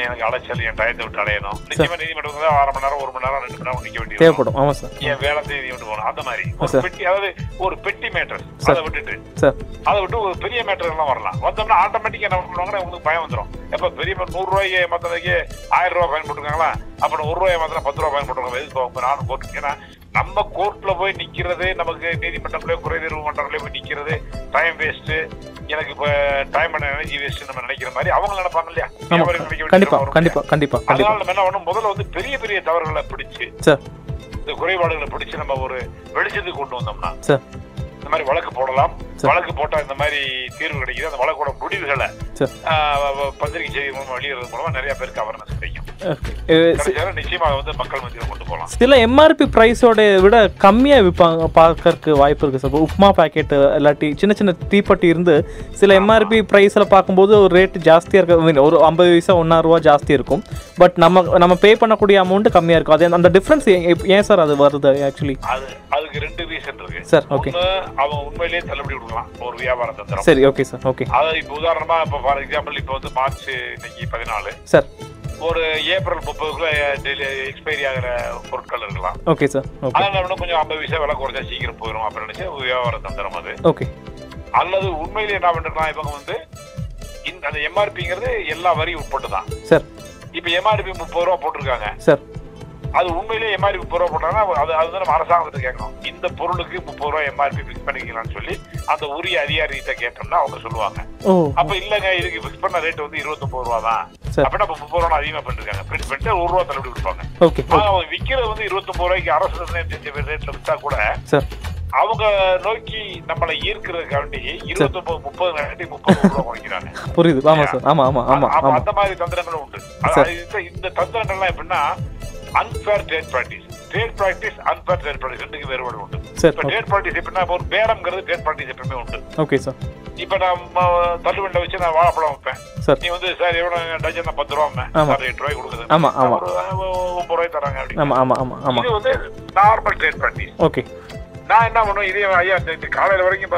எனக்கு அலைச்சல் என் டயத்தை விட்டு அலையணும். நிச்சயமா நீதிமன்றத்துல அரை மணி நேரம் ஒரு மணி நேரம் ரெண்டு மணி நேரம் நிக்க வேண்டியது தேவைப்படும். ஆமாம் சார் என் வேலை விட்டு போகணும். அந்த மாதிரி. ஒரு. பெட்டி அதாவது ஒரு பெட்டி மேட்டர். அதை விட்டுட்டு. அதை விட்டு ஒரு பெரிய மேட்டர் எல்லாம் வரலாம். வந்தோம்னா ஆட்டோமேட்டிக்கா என்ன பண்ணுவாங்கன்னா உங்களுக்கு பயம் வந்துடும் எப்ப பெரிய நூறு ரூபாய்க்கு மத்ததுக்கு ஆயிரம் ரூபாய் ஃபைன் போட்டுருக்காங்களா அப்ப நான் ஒரு ரூபாய் மாத்திரம் பத்து ரூபாய் ஃபைன் போட்டுருக்கோம் எதுக்கு நானும் கோர்ட்டு ஏன்னா நம்ம கோர்ட்ல போய் நிக்கிறது நமக்கு நீதிமன்றங்களே குறைதீர்வு மன்றங்களே போய் நிக்கிறது டைம் வேஸ்ட் எனக்கு இப்ப டைம் அண்ட் எனர்ஜி வேஸ்ட் நம்ம நினைக்கிற மாதிரி அவங்க நினைப்பாங்க இல்லையா? கண்டிப்பா கண்டிப்பா கண்டிப்பா அதனால நம்ம என்ன பண்ணணும்? முதல்ல வந்து பெரிய பெரிய தவறுகளை பிடிச்சு இந்த குறைபாடுகளை பிடிச்சு நம்ம ஒரு வெளிச்சத்துக்கு கொண்டு வந்தோம்னா இந்த மாதிரி வழக்கு போடலாம். வழக்கு போட்டா இந்த மாதிரி தீர்வு கிடைக்குது. அந்த வழக்கோட முடிவுகளை பத்திரிகை செய்தி மூலமா வெளியிடுறது மூலமா நிறைய பேருக்கு அவர்னஸ் கிடைக்கும். ஓகே. அஹ் சி- கிடைச்சாலும் நிச்சயமா அதை வந்து மக்கள் மத்தியில கொண்டு போகலாம். சில எம்ஆர்பி ப்ரைஸோட விட கம்மியாக விற்பாங்க பார்க்கறதுக்கு வாய்ப்பு இருக்குது சார். உப்மா பாக்கெட்டு இல்லாட்டி சின்ன சின்ன தீப்பெட்டி இருந்து சில எம்ஆர்பி ப்ரைஸில் பார்க்கும்போது ஒரு ரேட் ஜாஸ்தியாக இருக்க ஒரு ஐம்பது பைசா ஒன்றா ரூபா ஜாஸ்தி இருக்கும். பட் நம்ம நம்ம பே பண்ணக்கூடிய அமௌண்ட் கம்மியாக இருக்கும். அது அந்த டிஃப்ரென்ஸ் ஏன் சார் அது வருது ஆக்சுவலி அது அதுக்கு ரெண்டு ரீசன் இருக்கு. சார் ஓகே அவன் உண்மையிலேயே தள்ளுபடி கொடுக்கலாம். ஒரு வியாபார தந்திரம். சரி ஓகே சார் ஓகே அதாவது இப்ப உதாரணமா இப்ப ஃபார் எக்ஸாம்பிள் இப்ப வந்து மார்ச் இன்னைக்கு பதினாலு. சார் ஒரு ஏப்ரல் முப்பதுக்குள்ள எக்ஸ்பைரி ஆகிற பொருட்கள் இருக்கலாம். ஓகே சார் அதனால இன்னும் கொஞ்சம் ஐம்பது பைசா விலை குறைச்சா சீக்கிரம் போயிடும் அப்படின்னு நினைச்சு ஒரு வியாபார தந்திரம் அது. ஓகே அல்லது உண்மையிலேயே என்ன பண்ணிருக்கலாம் இவங்க வந்து இந்த அந்த எம்ஆர்பிங்கிறது எல்லா வரியும் உட்பட்டு தான் சார் இப்ப எம்ஆர்பி முப்பது ரூபா போட்டிருக்காங்க. சார் அது உண்மையிலேயே எம்ஆர்பி முப்பது ரூபா போட்டாங்கன்னா அது அது நம்ம அரசாங்கத்தை கேட்கணும். இந்த பொருளுக்கு முப்பது ரூபா எம்ஆர்பி ஃபிக்ஸ் பண்ணிக்கலாம்னு சொல்லி அந்த உரிய அதிகாரிகிட்ட கேட்டோம்னா அவங்க சொல்லுவாங்க. அப்ப இல்லங்க இதுக்கு ஃபிக்ஸ் பண்ண ரேட் வந்து இருபத்தொன்பது ரூபா தான். அப்ப முப்பது ரூபா அதிகமா பண்ணிருக்காங்க. பிரிண்ட் பண்ணிட்டு ஒரு ரூபா தள்ளுபடி கொடுப்பாங்க. அவங்க விக்கிறது வந்து இருபத்தொன்பது ரூபாய்க்கு அரசு நிர்ணயம் செஞ்ச ரேட்ல வித்தா கூட அவங்க நோக்கி நம்மளை ஈர்க்கிறதுக்காண்டி இருபத்தொன்பது முப்பது காண்டி முப்பது ரூபா குறைக்கிறாங்க புரியுது. ஆமாம் சார். ஆமாம் அப்ப ஆமாம் அந்த மாதிரி தந்திரங்களும் உண்டு. இந்த தந்திரங்கள்லாம் எப்படின்னா unfair trade practice trade practice unfair trade practice ரெண்டுக்கு வேறுபாடு உண்டு. இப்ப ட்ரேட் ப்ராக்டிஸ் எப்படின்னா இப்ப ஒரு பேரம்ங்கிறது ட்ரேட் ப்ராக்டிஸ் எப்பவுமே உண்டு. ஓகே சார் இப்ப நான் தள்ளுவண்டில வச்சு நான் வாழைப்பழம் வைப்பேன். சார். நீ வந்து சார் எவ்வளவு டஜன் பத்து ரூபா. ஆமா. சார் எட்டு ரூபாய் கொடுக்குது. ஆமா, ஆமா. ஒரு ஒன்பது ரூபாய் தராங்க அப்படி ஆமாம் ஆமாம் ஆமாம் ஆமாம் இது வந்து நார்மல் ட்ரேட் ப்ராக்டிஸ் ஓகே நான் என்ன பண்ணுவேன்? இதே ஐயா காலையில வரைக்கும்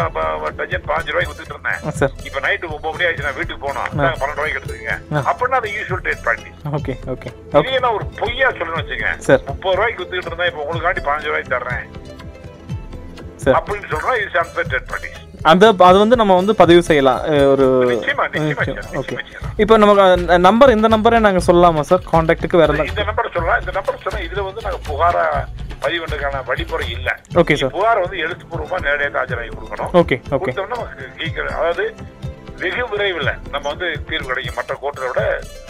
டஜன் பாஞ்சு ரூபாய்க்கு வித்துட்டு இருந்தேன். இப்ப நைட்டு ஒன்பது மணி ஆயிடுச்சு நான் வீட்டுக்கு போனோம். பன்னெண்டு ரூபாய்க்கு எடுத்துக்கங்க. அப்படின்னா அது usual trade practice okay okay. இதே நான் ஒரு பொய்யா சொல்லணும்னு வச்சுங்க முப்பது ரூபாய்க்கு வித்துக்கிட்டு இருந்தா இப்ப உங்களுக்காண்டி பாஞ்சு ரூபாய்க்கு தர்றேன். அப்படின்னு சொல்றா இது அன்பேர் ட்ரேட் ப்ராக்டிஸ் அந்த அது வந்து நம்ம வந்து பதிவு செய்யலாம். ஒரு. ஓகே. இப்போ நமக்கு நம்பர் இந்த நம்பரே நாங்கள் சொல்லலாமா சார் காண்டாக்ட்டுக்கு வேற இந்த நம்பர் சொல்லலாம். இந்த நம்பர் சொன்னா இதுல வந்து நாங்க புகாரா பதிவுன்றதுக்கான வழிமுறை இல்ல. ஓகே சார் புகார் வந்து எழுத்துப்பூர்வமா நேரடியாக ஆஜராகி கொடுக்கணும். ஓகே ஓகே அதாவது வெகு விரைவில் நம்ம வந்து தீர்வு கிடைக்கும். மற்ற கோர்ட்டை விட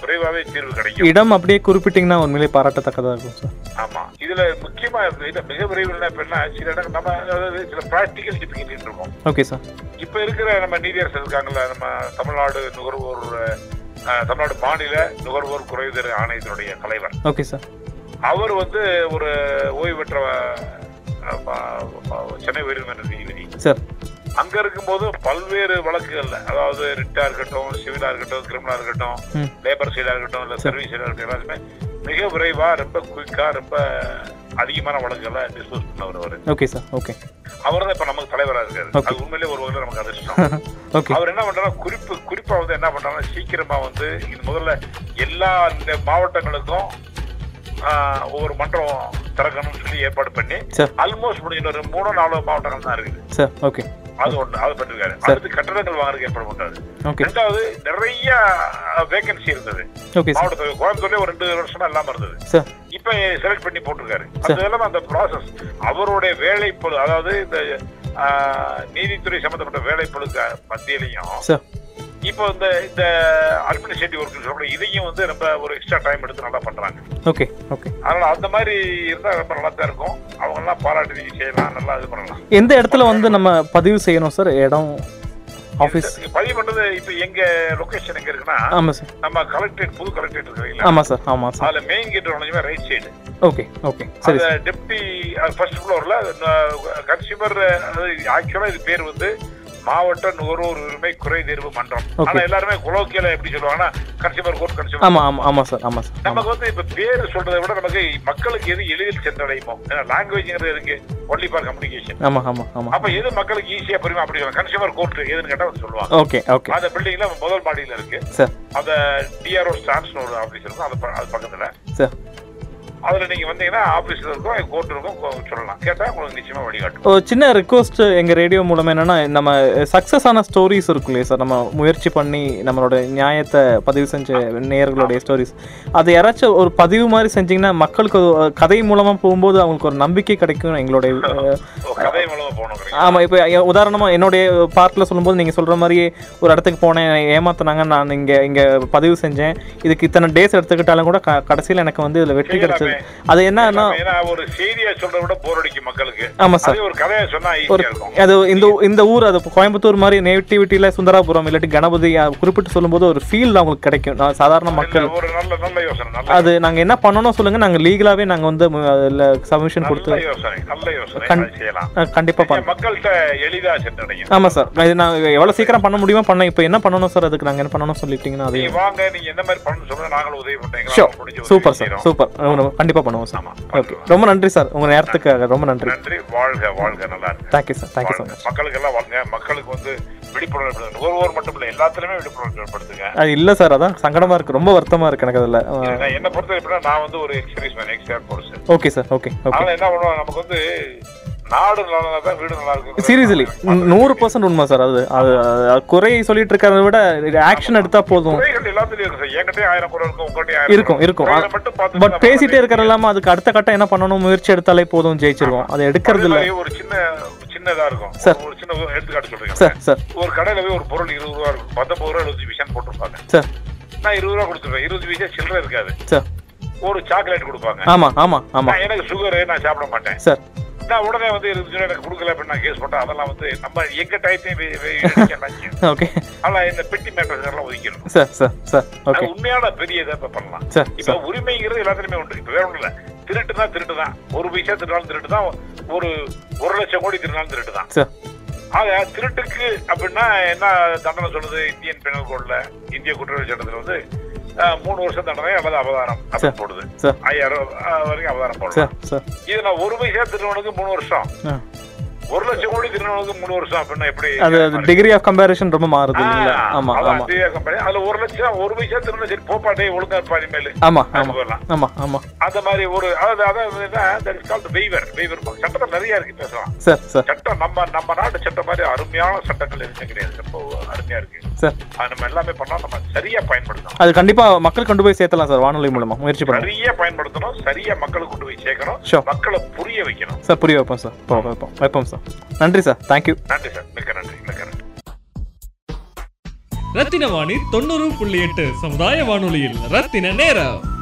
விரைவாவே தீர்வு கிடைக்கும். இடம் அப்படியே குறிப்பிட்டீங்கன்னா உண்மையிலே பாராட்டத்தக்கதாக இருக்கும் சார். ஆமா. இதுல முக்கியமா இது மிக விரைவில் இப்ப என்ன சில இடம் நம்ம அதாவது சில பிராக்டிக்கல் டிஃபிகல்ட்டி இருக்கும். ஓகே சார் இப்ப இருக்கிற நம்ம நீதியரசர் இருக்காங்கல்ல நம்ம தமிழ்நாடு நுகர்வோர் தமிழ்நாடு மாநில நுகர்வோர் குறைதீர் ஆணையத்தினுடைய தலைவர். ஓகே சார் அவர் வந்து ஒரு ஓய்வு பெற்ற சென்னை உயர்நீதிமன்ற நீதிபதி. சார் அங்க இருக்கும்போது பல்வேறு வழக்குகள்ல அதாவது ரிட்டா இருக்கட்டும் சிவிலா இருக்கட்டும் கிரிமினலா இருக்கட்டும் லேபர் சைடா இருக்கட்டும் இல்ல சர்வீஸ் சைடா இருக்கட்டும் எல்லாருமே மிக விரைவா ரொம்ப குயிக்கா ரொம்ப அதிகமான வழக்குகளை டிஸ்போஸ் பண்ணவர் அவரு. ஓகே சார் ஓகே அவர் தான் இப்ப நமக்கு தலைவரா இருக்காரு. அது உண்மையிலேயே ஒரு வகையில நமக்கு அதிர்ஷ்டம். ஓகே அவர் என்ன பண்றாரு குறிப்பு குறிப்பா வந்து என்ன பண்றாங்கன்னா சீக்கிரமா வந்து இது முதல்ல எல்லா இந்த மாவட்டங்களுக்கும் ஒவ்வொரு மன்றம் திறக்கணும்னு சொல்லி ஏற்பாடு பண்ணி ஆல்மோஸ்ட் முடிஞ்ச ஒரு மூணோ நாலோ மாவட்டங்கள் தான் இருக்குது. சார் ஓகே அது ஒண்ணு அது பண்ணிருக்காரு. அடுத்து கட்டடங்கள் வாங்குறதுக்கு ஏற்பாடு பண்றாரு. ரெண்டாவது நிறைய வேகன்சி இருந்தது. மாவட்டத்தில் கோயம்புத்தூர்ல ஒரு ரெண்டு வருஷமா இல்லாம இருந்தது. இப்ப செலக்ட் பண்ணி போட்டிருக்காரு. அது இல்லாம அந்த ப்ராசஸ் அவருடைய வேலைப்பழு அதாவது இந்த நீதித்துறை சம்பந்தப்பட்ட வேலைப்பழுக்க மத்தியிலையும் சார். இப்போ இந்த இந்த அட்மினிஸ்ட்ரேட்டிவ் ஒர்க் சொல்ற இதையும் வந்து ரொம்ப ஒரு எக்ஸ்ட்ரா டைம் எடுத்து நல்லா பண்றாங்க. Okay okay. அதனால அந்த மாதிரி இருந்தா ரொம்ப நல்லா தான் இருக்கும். அவங்க எல்லாம் பாராட்டி செய்யலாம் நல்லா இது பண்ணலாம். எந்த இடத்துல வந்து நம்ம பதிவு செய்யணும் சார்? இடம் ஆஃபீஸ் பதிவு பண்றது இப்ப எங்க லொகேஷன் எங்க இருக்குன்னா ஆமாம் சார். நம்ம கலெக்டரேட் புது கலெக்டரேட் இருக்கு ஆமாம் சார் ஆமாம் சார். அதுல மெயின் கேட் உடனே right side okay okay. Sir deputy first ஃப்ளோர்ல கன்சியூமர் ஆக்சுவலா இது பேர் வந்து மாவட்ட நுகர்வோர் உரிமை குறை தீர்வு மன்றம். ஆனா எல்லாருமே குலோக்கியல எப்படி சொல்லுவாங்கன்னா கன்சியூமர் கோர்ட் கன்சியூமர் ஆமாம் ஆமாம் ஆமாம் சார் ஆமாம் சார் நமக்கு வந்து இப்ப பேர் சொல்றதை விட நமக்கு மக்களுக்கு எது எளிதில் சென்றடையுமோ ஏன்னா லாங்குவேஜ்ங்கிறது இருக்கு ஒன்லி ஃபார் கம்யூனிகேஷன் ஆமாம் ஆமாம் ஆமாம் அப்ப எது மக்களுக்கு ஈஸியா புரியும் அப்படி கன்சியூமர் கோர்ட் எதுன்னு கேட்டா வந்து சொல்லுவாங்க. ஓகே ஓகே அந்த பில்டிங்ல முதல் மாடியில இருக்கு. சார் அந்த டிஆர்ஓ ஸ்டான்ஸ் ஒரு ஆபீஸ் இருக்கும். அது பக்கத்துல. சார் அதுல நீங்க வந்தீங்கன்னா ஆபீஸ்ல இருக்கும் கோர்ட் இருக்கும் சொல்லலாம். கேட்டா உங்களுக்கு நிச்சயமா வழிகாட்டும். சின்ன ரிக்வஸ்ட் எங்கள் ரேடியோ மூலமாக என்னென்னா நம்ம சக்ஸஸ் ஆன ஸ்டோரிஸ் இருக்கும் இல்லையா சார்? நம்ம முயற்சி பண்ணி நம்மளோட நியாயத்தை பதிவு செஞ்ச நேயர்களுடைய ஸ்டோரிஸ் அது யாராச்சும் ஒரு பதிவு மாதிரி செஞ்சீங்கன்னா மக்களுக்கு கதை மூலமாக போகும்போது அவங்களுக்கு ஒரு நம்பிக்கை கிடைக்கும் எங்களுடைய கதை மூலமா போகணும் ஆமாம் இப்போ உதாரணமாக என்னுடைய பார்ட்டில் சொல்லும்போது நீங்கள் சொல்கிற மாதிரி ஒரு இடத்துக்கு போனேன் ஏமாத்தினாங்க நான் இங்கே இங்கே பதிவு செஞ்சேன். இதுக்கு இத்தனை டேஸ் எடுத்துக்கிட்டாலும் கூட கடைசியில் எனக்கு வந்து இதில் வெற்றி கிடைச்சது. அது என்னன்னா ஒரு செய்தியை சொல்றதை விட போர் அடிக்கும் மக்களுக்கு. ஆமாம் சார் ஒரு கதையை சொன்னா அது இந்த இந்த ஊர் அது கோயம்புத்தூர் மாதிரி நேட்டிவிட்டியில் சுந்தராபுரம் இல்லாட்டி கணபதி குறிப்பிட்டு சொல்லும்போது ஒரு ஃபீல் அவங்களுக்கு கிடைக்கும். சாதாரண மக்கள். ஒரு நல்ல நல்ல யோசனை அது நாங்கள் என்ன பண்ணணும் சொல்லுங்கள் நாங்கள் லீகலாகவே நாங்கள் வந்து சப்மிஷன் கொடுத்து நல்ல யோசனை நல்ல யோசனை கண்- அது செய்யலாம். கண்டிப்பாக நீங்க பண்ண மக்கள்கிட்ட எளிதா சென்றடையும் ஆமாம் சார் இது நான் எவ்வளோ சீக்கிரம் பண்ண முடியுமோ பண்ண இப்போ என்ன பண்ணணும் சார் அதுக்கு நாங்கள் என்ன பண்ணணும் சொல்லிட்டீங்கன்னா அது நீங்க வாங்க நீங்க எந்த மாதிரி பண்ணணும் சொல்லுங்க நாங்களும் உதவி பண்றீங்க சூப்பர் சார். சூப்பர் கண்டிப்பாக பண்ணுவோம் சார். ஓகே ரொம்ப நன்றி சார். உங்கள் நேரத்துக்கு ரொம்ப நன்றி. நன்றி. வாழ்க வாழ்க. நல்லா இருக்கு thank you sir thank you வாழ்க. மச் மக்களுக்கு எல்லாம் வாங்க மக்களுக்கு வந்து விழிப்புணர்வு. நுகர்வோர் மட்டும் இல்ல எல்லாத்துலயுமே விழிப்புணர்வு ஏற்படுத்துங்க. அது இல்லை சார். அதான் சங்கடமாக இருக்குது ரொம்ப வருத்தமாக இருக்குது எனக்கு அதில். என்ன பொறுத்த எப்படின்னா நான் வந்து ஒரு experience man force okay sir okay அதனால என்ன பண்ணுவோம் நமக்கு வந்து நாடு நல்லா தான் வீடு நல்லா இருக்கும் சீரியஸ்லி நூறு பர்சன்ட் உண்மை சார் அது. அது அது குறை சொல்லிட்டு இருக்கிறத விட ஆக்ஷன் எடுத்தா போதும். இருக்கும் இருக்கும். பட் பேசிட்டே இருக்கிற இல்லாம அதுக்கு அடுத்த கட்டம் என்ன பண்ணணும்? முயற்சி எடுத்தாலே போதும் ஜெயிச்சிருவோம். அதை எடுக்கிறது இல்ல. ஒரு சின்ன சின்னதா இருக்கும். சார். ஒரு சின்ன எடுத்துக்காட்டு சொல்றீங்க சார் சார் ஒரு கடையில போய் ஒரு பொருள் இருபது ரூபா இருக்கும். பத்தொன்பது ரூபா எழுபது விஷயம் போட்டிருப்பாங்க. சார் நான் இருபது ரூபா கொடுத்துருவேன். இருபது விஷயம் சில்லறை இருக்காது. சார் ஒரு சாக்லேட் கொடுப்பாங்க. ஆமா ஆமா ஆமா. எனக்கு சுகர் நான் சாப்பிட மாட்டேன். சார் நான் உடனே வந்து ரூபா எனக்கு கொடுக்கல அப்படின்னு நான் கேஸ் போட்டேன். அதெல்லாம் வந்து நம்ம எங்க டயத்தையும் ஓகே ஆனா இந்த பெட்டி மேட்டர்ஸ் எல்லாம் ஒதுக்கிடணும். சார் சார் சார் ஓகே உண்மையான பெரிய இதை இப்ப பண்ணலாம். சார் இப்ப உரிமைங்கிறது எல்லாத்துலயுமே உண்டு. இப்ப வேற ஒண்ணும் இல்ல திருட்டு தான் திருட்டு தான் ஒரு பைசா திருடாலும் திருட்டு தான் ஒரு ஒரு லட்சம் கோடி திருடாலும் திருட்டு தான் சார் ஆக திருட்டுக்கு அப்படின்னா என்ன தண்டனை சொல்லுது இந்தியன் பெனல் கோட்ல இந்திய குற்றவியல் சட்டத்துல வந்து மூணு வருஷம் தண்டனை அல்லது அவதாரம் அப்படின்னு போடுது. ஐயாயிரம் வரைக்கும் அவதாரம் போடலாம். Sir sir. இது நான் ஒரு பைசா திருவனுக்கு மூணு வருஷம். ஒரு லட்சம் கோடி திருவனுக்கு மூணு வருஷம் அப்படின்னா எப்படி அது டிகிரி ஆஃப் கம்பேரிஷன் ரொம்ப மாறுது ஆமா ஆமா அதிக company. அதுல ஒரு லட்சம் ஒரு பைசா திரும்ப சரி போப்பாட்டே ஒழுங்கா இருப்பா இனிமேல் ஆமா ஆமா ஆமா ஆமா. அந்த மாதிரி ஒரு அதாவது அதாவது வெய்வர் வெய்வர் சட்டத்தில் நிறைய இருக்கு பேசலாம். சட்டம் நம்ம நம்ம நாட்டு சட்டம் மாதிரி அருமையான சட்டங்கள் எதுவுமே கிடையாது. ரொம்ப அருமையா இருக்கு. சார். அது நம்ம எல்லாமே பண்ணா நம்ம. சரியா பயன்படுத்தணும். அது கண்டிப்பா மக்கள் கொண்டு போய் சேர்த்தலாம் சார் வானொலி மூலமா. முயற்சி பண்ணுங்க. சரியா பயன்படுத்தணும் சரியா மக்களுக்கு கொண்டு போய் சேர்க்கணும் Sure. மக்களை புரிய வைக்கணும். சார் புரிய வைப்போம் சார். வைப்போம் வைப்போம் சார். நன்றி சார். தேங்க்யூ நன்றி சார். மிக்க நன்றி மிக்க நன்றி. ரத்தின வாணி தொண்ணூறு புள்ளி எட்டு சமுதாய வானொலியில் ரத்தின நேரம்.